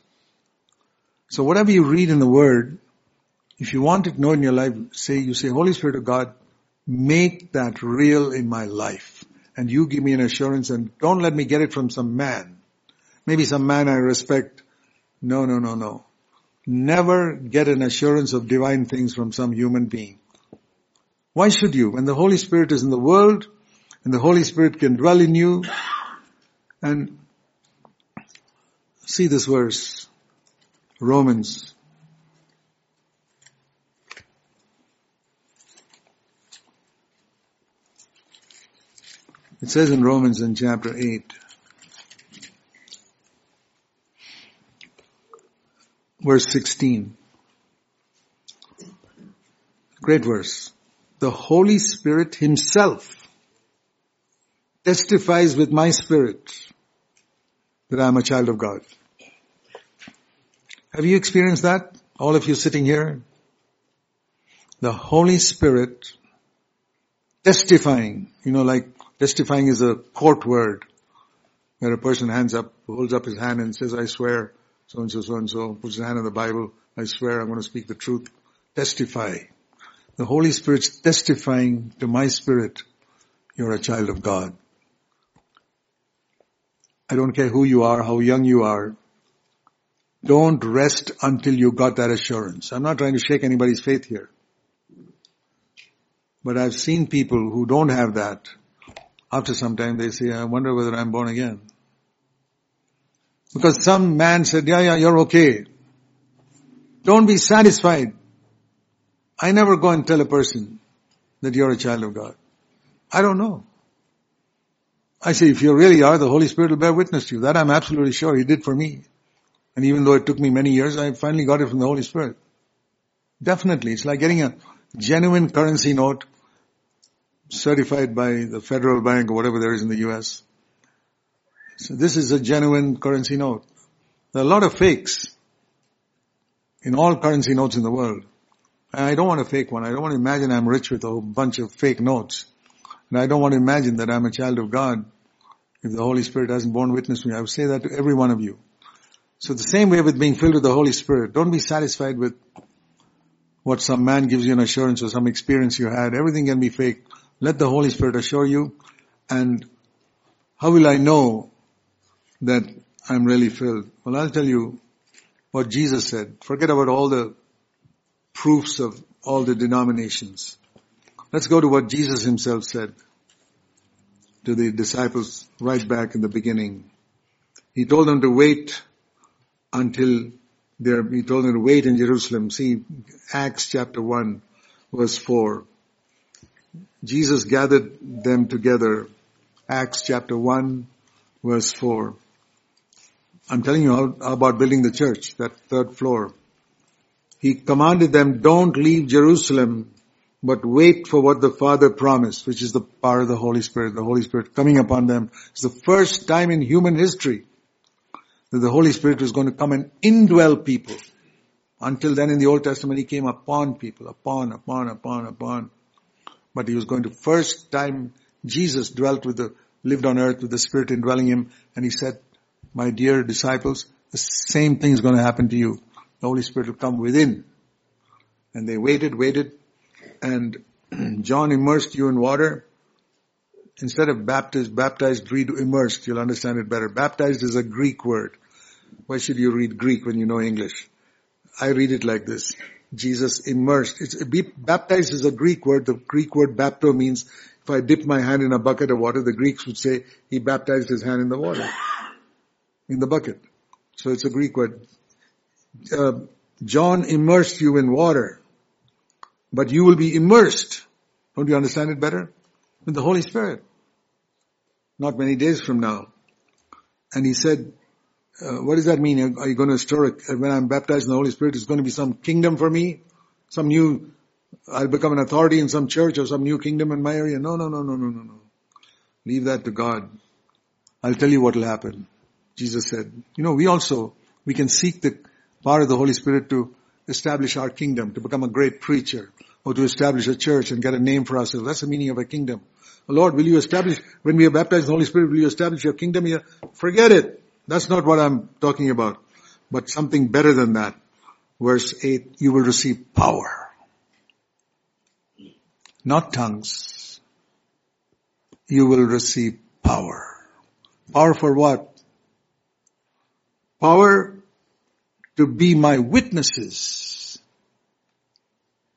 So whatever you read in the Word, if you want to know in your life, say, you say, Holy Spirit of God, make that real in my life. And you give me an assurance and don't let me get it from some man. Maybe some man I respect. No, no, no, no. Never get an assurance of divine things from some human being. Why should you? When the Holy Spirit is in the world and the Holy Spirit can dwell in you and see this verse, Romans It says in Romans in chapter 8, verse 16. Great verse. The Holy Spirit Himself testifies with my spirit that I am a child of God. Have you experienced that? All of you sitting here? The Holy Spirit testifying, you know, like Testifying is a court word where a person hands up, holds up his hand and says, I swear, so and so, so and so, puts his hand on the Bible, I swear I'm going to speak the truth. Testify. The Holy Spirit's testifying to my spirit, you're a child of God. I don't care who you are, how young you are. Don't rest until you got that assurance. I'm not trying to shake anybody's faith here. But I've seen people who don't have that after some time they say, I wonder whether I'm born again. Because some man said, yeah, yeah, you're okay. Don't be satisfied. I never go and tell a person that you're a child of God. I don't know. I say, if you really are, the Holy Spirit will bear witness to you. That I'm absolutely sure He did for me. And even though it took me many years, I finally got it from the Holy Spirit. Definitely. It's like getting a genuine currency note certified by the Federal Bank or whatever there is in the US. So this is a genuine currency note. There are a lot of fakes in all currency notes in the world. And I don't want a fake one. I don't want to imagine I'm rich with a bunch of fake notes. And I don't want to imagine that I'm a child of God if the Holy Spirit hasn't borne witness to me. I would say that to every one of you. So the same way with being filled with the Holy Spirit. Don't be satisfied with what some man gives you an assurance or some experience you had. Everything can be fake. Let the Holy Spirit assure you. And how will I know that I'm really filled? Well, I'll tell you what Jesus said. Forget about all the proofs of all the denominations. Let's go to what Jesus himself said to the disciples right back in the beginning. He told them to wait until there, he told them to wait in Jerusalem. See, Acts chapter 1 verse 4. Jesus gathered them together. Acts chapter 1 verse 4. I'm telling you about building the church, that third floor. He commanded them, don't leave Jerusalem, but wait for what the Father promised, which is the power of the Holy Spirit. The Holy Spirit coming upon them. It's the first time in human history that the Holy Spirit was going to come and indwell people. Until then in the Old Testament, He came upon people, upon, upon, upon, upon. But He was going to first time Jesus dwelt with the, lived on earth with the Spirit indwelling Him, and He said, my dear disciples, the same thing is going to happen to you. The Holy Spirit will come within. And they waited, waited, and John immersed you in water. Instead of baptized, baptized, read immersed. You'll understand it better. Baptized is a Greek word. Why should you read Greek when you know English? I read it like this. Jesus immersed. It's, baptized is a Greek word. The Greek word bapto means if I dip my hand in a bucket of water, the Greeks would say he baptized his hand in the water, in the bucket. So it's a Greek word. Uh, John immersed you in water, but you will be immersed. Don't you understand it better? With the Holy Spirit. Not many days from now. And he said, uh, what does that mean? Are you going to store it when I'm baptized in the Holy Spirit? Is going to be some kingdom for me? Some new, I'll become an authority in some church or some new kingdom in my area? No, no, no, no, no, no, no. Leave that to God. I'll tell you what will happen. Jesus said, you know, we also, we can seek the power of the Holy Spirit to establish our kingdom, to become a great preacher, or to establish a church and get a name for ourselves. That's the meaning of a kingdom. Lord, will you establish, when we are baptized in the Holy Spirit, will you establish your kingdom here? Forget it. That's not what I'm talking about. But something better than that. Verse 8, you will receive power. Not tongues. You will receive power. Power for what? Power to be my witnesses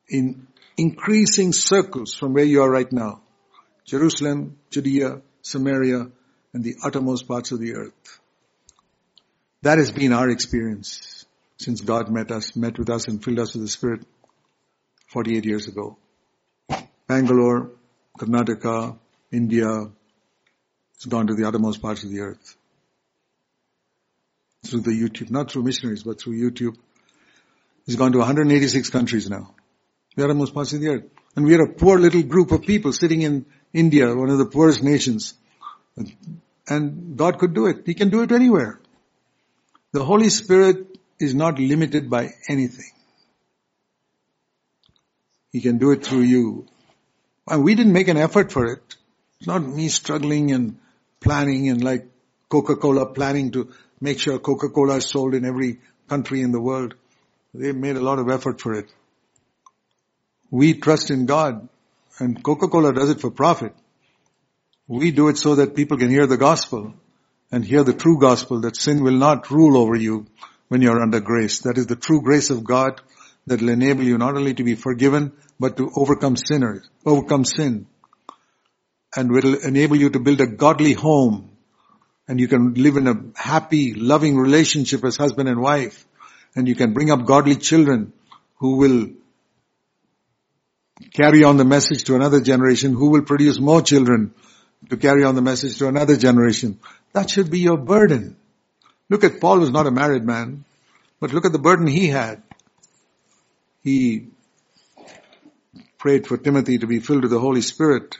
in increasing circles from where you are right now. Jerusalem, Judea, Samaria, and the uttermost parts of the earth. That has been our experience since God met us, met with us and filled us with the Spirit 48 years ago. Bangalore, Karnataka, India, it's gone to the uttermost parts of the earth. Through the YouTube, not through missionaries, but through YouTube. It's gone to 186 countries now. We are the uttermost parts of the earth. And we are a poor little group of people sitting in India, one of the poorest nations. And God could do it. He can do it anywhere. The Holy Spirit is not limited by anything. He can do it through you. And we didn't make an effort for it. It's not me struggling and planning and like Coca-Cola planning to make sure Coca-Cola is sold in every country in the world. They made a lot of effort for it. We trust in God and Coca-Cola does it for profit. We do it so that people can hear the gospel and hear the true gospel that sin will not rule over you when you're under grace. That is the true grace of God that will enable you not only to be forgiven, but to overcome sinners, overcome sin. And will enable you to build a godly home. And you can live in a happy, loving relationship as husband and wife. And you can bring up godly children who will carry on the message to another generation, who will produce more children to carry on the message to another generation. That should be your burden. Look at Paul was not a married man, but look at the burden he had. He prayed for Timothy to be filled with the Holy Spirit.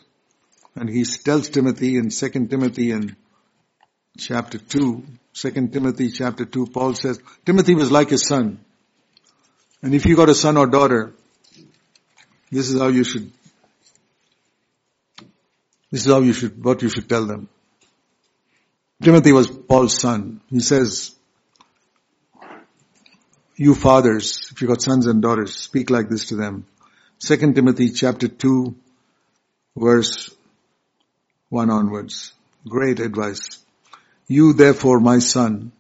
And he tells Timothy in 2 Timothy in chapter 2, 2 Timothy chapter 2, Paul says, Timothy was like his son. And if you got a son or daughter, this is how you should, this is how you should, what you should tell them. Timothy was Paul's son. He says, you fathers, if you got sons and daughters, speak like this to them. Second Timothy chapter 2 verse 1 onwards. Great advice. You therefore, my son,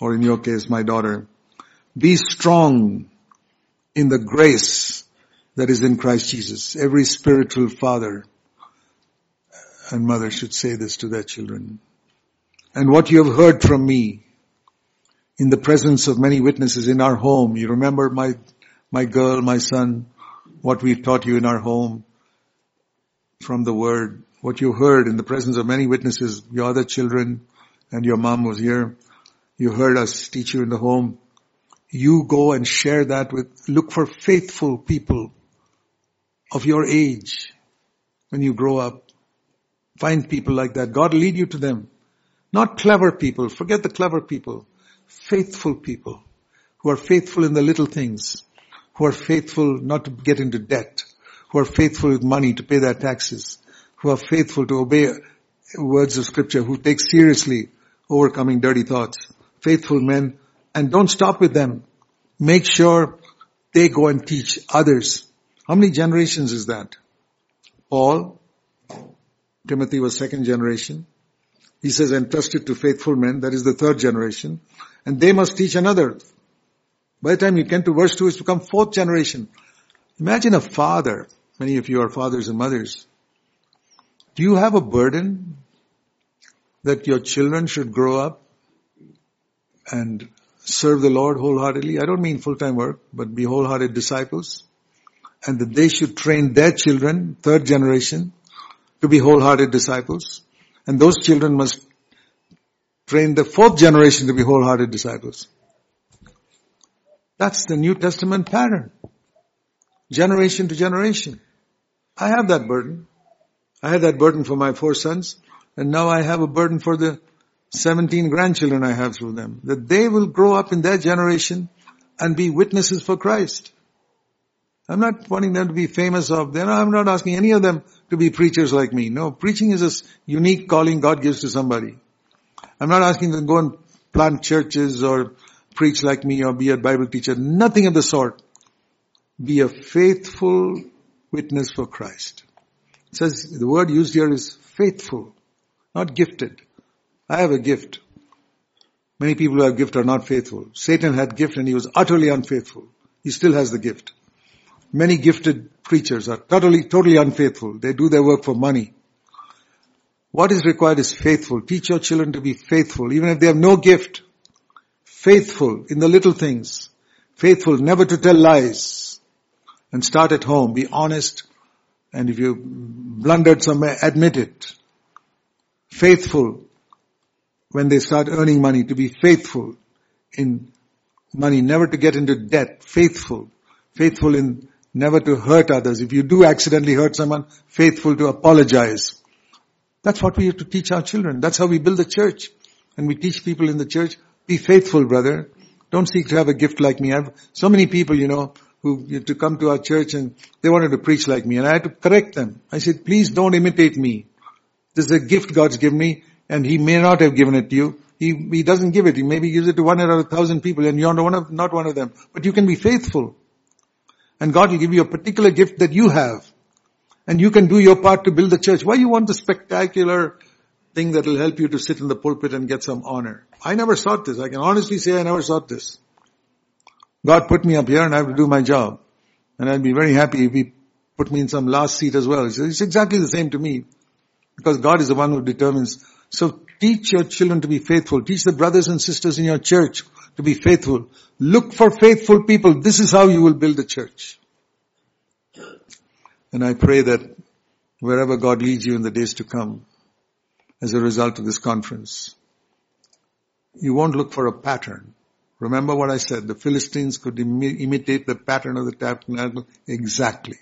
or in your case, my daughter, Be strong in the grace that is in Christ Jesus. Every spiritual father and mother should say this to their children. And what you have heard from me in the presence of many witnesses in our home. You remember my, my girl, my son, what we've taught you in our home from the word, what you heard in the presence of many witnesses, your other children and your mom was here. You heard us teach you in the home. You go and share that with, look for faithful people of your age when you grow up. Find people like that. God lead you to them. Not clever people. Forget the clever people. Faithful people who are faithful in the little things, who are faithful not to get into debt, who are faithful with money to pay their taxes, who are faithful to obey words of scripture, who take seriously overcoming dirty thoughts. Faithful men and don't stop with them. Make sure they go and teach others. How many generations is that? Paul, Timothy was second generation. He says entrusted to faithful men, that is the third generation, and they must teach another. By the time you get to verse 2, it's become fourth generation. Imagine a father, many of you are fathers and mothers. Do you have a burden that your children should grow up and serve the Lord wholeheartedly? I don't mean full-time work, but be wholehearted disciples. And that they should train their children, third generation, to be wholehearted disciples. And those children must train the fourth generation to be wholehearted disciples. That's the New Testament pattern. Generation to generation. I have that burden. I had that burden for my four sons, and now I have a burden for the 17 grandchildren I have through them. That they will grow up in their generation and be witnesses for Christ. I'm not wanting them to be famous of them. I'm not asking any of them to be preachers like me. No, preaching is a unique calling God gives to somebody. I'm not asking them to go and plant churches or preach like me or be a Bible teacher. Nothing of the sort. Be a faithful witness for Christ. It says the word used here is faithful, not gifted. I have a gift. Many people who have gift are not faithful. Satan had gift and he was utterly unfaithful. He still has the gift. Many gifted preachers are totally, totally unfaithful. They do their work for money. What is required is faithful. Teach your children to be faithful, even if they have no gift. Faithful in the little things. Faithful never to tell lies. And start at home. Be honest. And if you blundered somewhere, admit it. Faithful when they start earning money to be faithful in money, never to get into debt. Faithful. Faithful in never to hurt others. If you do accidentally hurt someone, faithful to apologize. That's what we have to teach our children. That's how we build the church. And we teach people in the church, be faithful, brother. Don't seek to have a gift like me. I have so many people, you know, who to come to our church and they wanted to preach like me and I had to correct them. I said, please don't imitate me. This is a gift God's given me and He may not have given it to you. He, he doesn't give it. He maybe gives it to one out of a thousand people and you're one of, not one of them. But you can be faithful. And God will give you a particular gift that you have. And you can do your part to build the church. Why you want the spectacular thing that will help you to sit in the pulpit and get some honor? I never sought this. I can honestly say I never sought this. God put me up here and I have to do my job. And I'd be very happy if He put me in some last seat as well. It's exactly the same to me. Because God is the one who determines. So teach your children to be faithful. Teach the brothers and sisters in your church to be faithful. Look for faithful people. This is how you will build a church. And I pray that wherever God leads you in the days to come, as a result of this conference, you won't look for a pattern. Remember what I said, the Philistines could Im- imitate the pattern of the tabernacle exactly.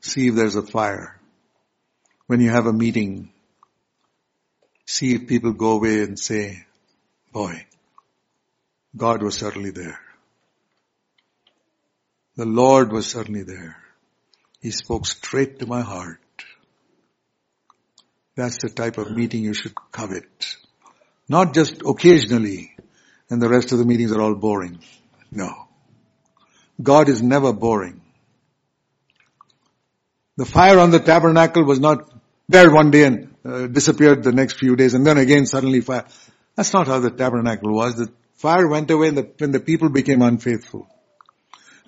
See if there's a fire. When you have a meeting, see if people go away and say, boy, God was certainly there. The Lord was certainly there. He spoke straight to my heart. That's the type of meeting you should covet. Not just occasionally and the rest of the meetings are all boring. No. God is never boring. The fire on the tabernacle was not there one day and uh, disappeared the next few days and then again suddenly fire. That's not how the tabernacle was. The Fire went away the, when the people became unfaithful.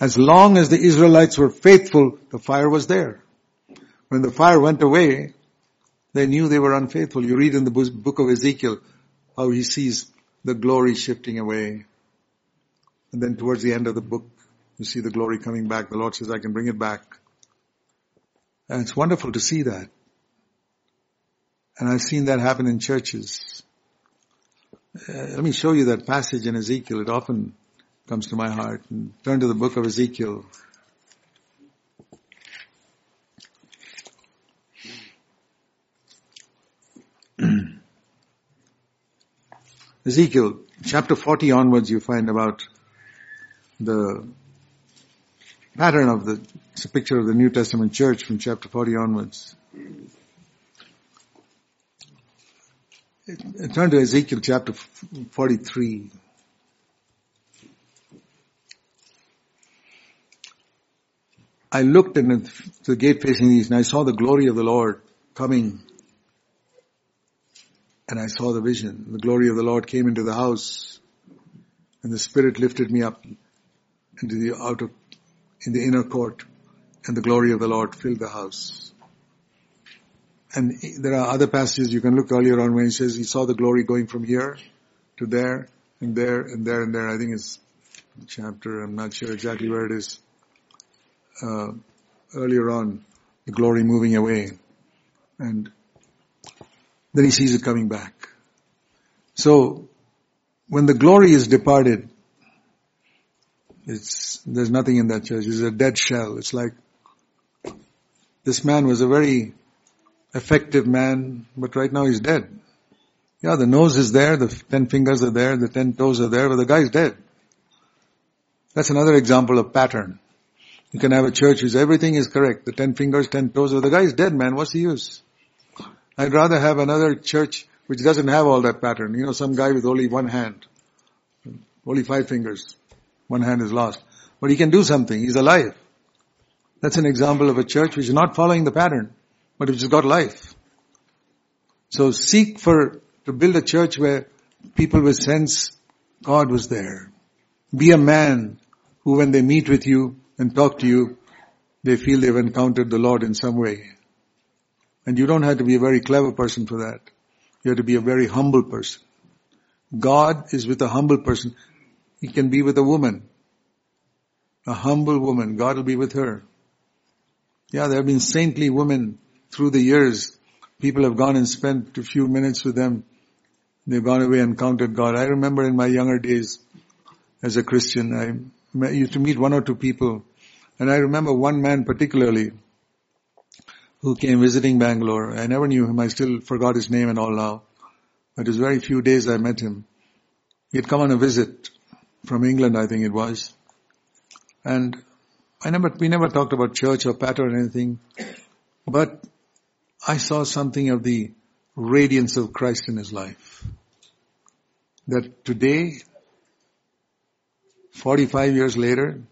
As long as the Israelites were faithful, the fire was there. When the fire went away, they knew they were unfaithful. You read in the book of Ezekiel how he sees the glory shifting away. And then towards the end of the book, you see the glory coming back. The Lord says, I can bring it back. And it's wonderful to see that. And I've seen that happen in churches. Uh, let me show you that passage in Ezekiel. It often comes to my heart. And turn to the book of Ezekiel. Ezekiel, chapter 40 onwards you find about the pattern of the, it's a picture of the New Testament church from chapter 40 onwards. Uh, turn to Ezekiel chapter 43. I looked in the gate facing east and I saw the glory of the Lord coming and I saw the vision. The glory of the Lord came into the house and the Spirit lifted me up into the outer, in the inner court and the glory of the Lord filled the house. And there are other passages you can look earlier on when he says he saw the glory going from here to there and there and there and there. I think it's chapter, I'm not sure exactly where it is. Uh, earlier on, the glory moving away. And then he sees it coming back. So, when the glory is departed, it's, there's nothing in that church. It's a dead shell. It's like, this man was a very effective man, but right now he's dead. Yeah, the nose is there, the ten fingers are there, the ten toes are there, but the guy's dead. That's another example of pattern. You can have a church whose everything is correct. The ten fingers, ten toes, but the guy's dead, man. What's the use? I'd rather have another church which doesn't have all that pattern. You know, some guy with only one hand, only five fingers, one hand is lost. But he can do something. He's alive. That's an example of a church which is not following the pattern, but which has got life. So seek for, to build a church where people will sense God was there. Be a man who when they meet with you and talk to you, they feel they've encountered the Lord in some way. And you don't have to be a very clever person for that. You have to be a very humble person. God is with a humble person. He can be with a woman. A humble woman. God will be with her. Yeah, there have been saintly women through the years. People have gone and spent a few minutes with them. They've gone away and encountered God. I remember in my younger days as a Christian, I used to meet one or two people. And I remember one man particularly who came visiting Bangalore. I never knew him. I still forgot his name and all now. But it was very few days I met him. He had come on a visit from England, I think it was. And I never, we never talked about church or pattern or anything. But I saw something of the radiance of Christ in his life. That today, 45 years later,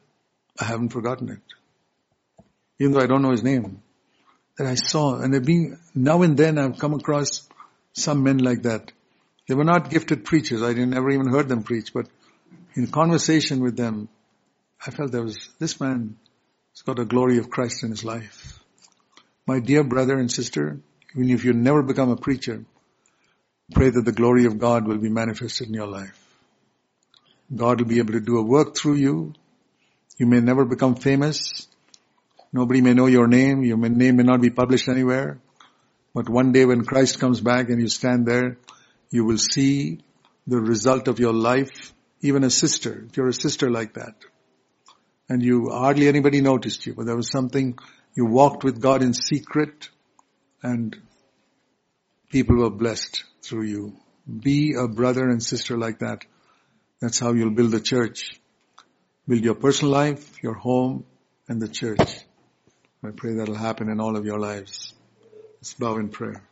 I haven't forgotten it. Even though I don't know his name that I saw, and I've been, now and then I've come across some men like that. They were not gifted preachers. I didn't ever even heard them preach, but in conversation with them, I felt there was, this man has got a glory of Christ in his life. My dear brother and sister, even if you never become a preacher, pray that the glory of God will be manifested in your life. God will be able to do a work through you. You may never become famous. Nobody may know your name. Your name may not be published anywhere. But one day when Christ comes back and you stand there, you will see the result of your life, even a sister, if you're a sister like that. And you, hardly anybody noticed you, but there was something, you walked with God in secret and people were blessed through you. Be a brother and sister like that. That's how you'll build the church. Build your personal life, your home, and the church. I pray that'll happen in all of your lives. Let's bow in prayer.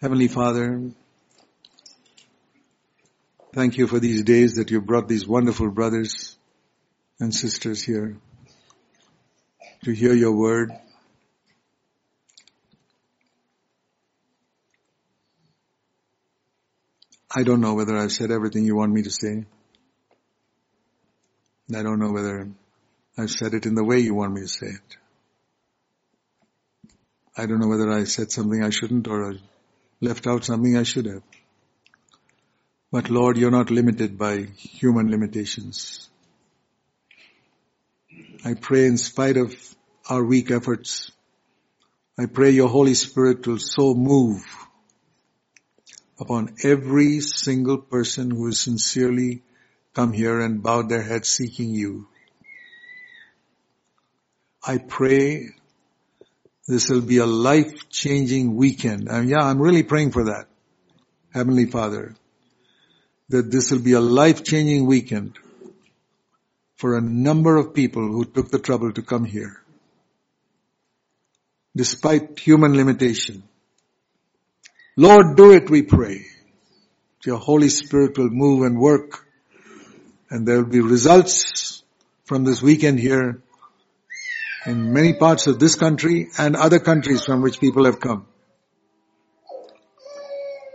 Heavenly Father, thank you for these days that you brought these wonderful brothers and sisters here to hear your word. I don't know whether I've said everything you want me to say. I don't know whether I've said it in the way you want me to say it. I don't know whether I said something I shouldn't or left out something I should have. But Lord, you're not limited by human limitations. I pray in spite of our weak efforts, I pray your Holy Spirit will so move upon every single person who has sincerely come here and bowed their heads seeking you. I pray this will be a life-changing weekend. And yeah, I'm really praying for that. Heavenly Father, that this will be a life-changing weekend for a number of people who took the trouble to come here. Despite human limitation. Lord, do it, we pray. Your Holy Spirit will move and work and there will be results from this weekend here in many parts of this country and other countries from which people have come.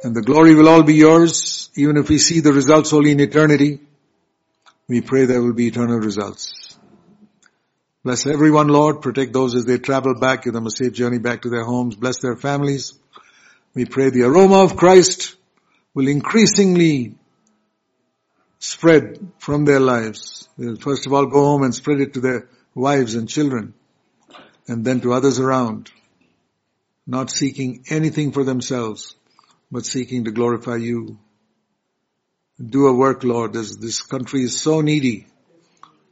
And the glory will all be yours, even if we see the results only in eternity. We pray there will be eternal results. Bless everyone, Lord. Protect those as they travel back. Give them a safe journey back to their homes. Bless their families. We pray the aroma of Christ will increasingly spread from their lives. They'll first of all go home and spread it to their wives and children and then to others around. Not seeking anything for themselves, but seeking to glorify you. Do a work, Lord, as this country is so needy.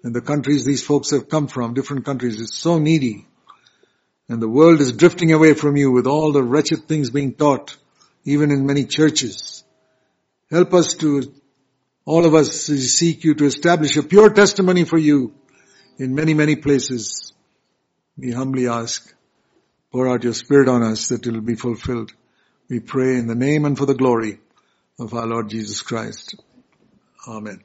And the countries these folks have come from, different countries, is so needy. And the world is drifting away from you with all the wretched things being taught, even in many churches. Help us to, all of us seek you to establish a pure testimony for you in many, many places. We humbly ask, pour out your spirit on us that it will be fulfilled. We pray in the name and for the glory of our Lord Jesus Christ. Amen.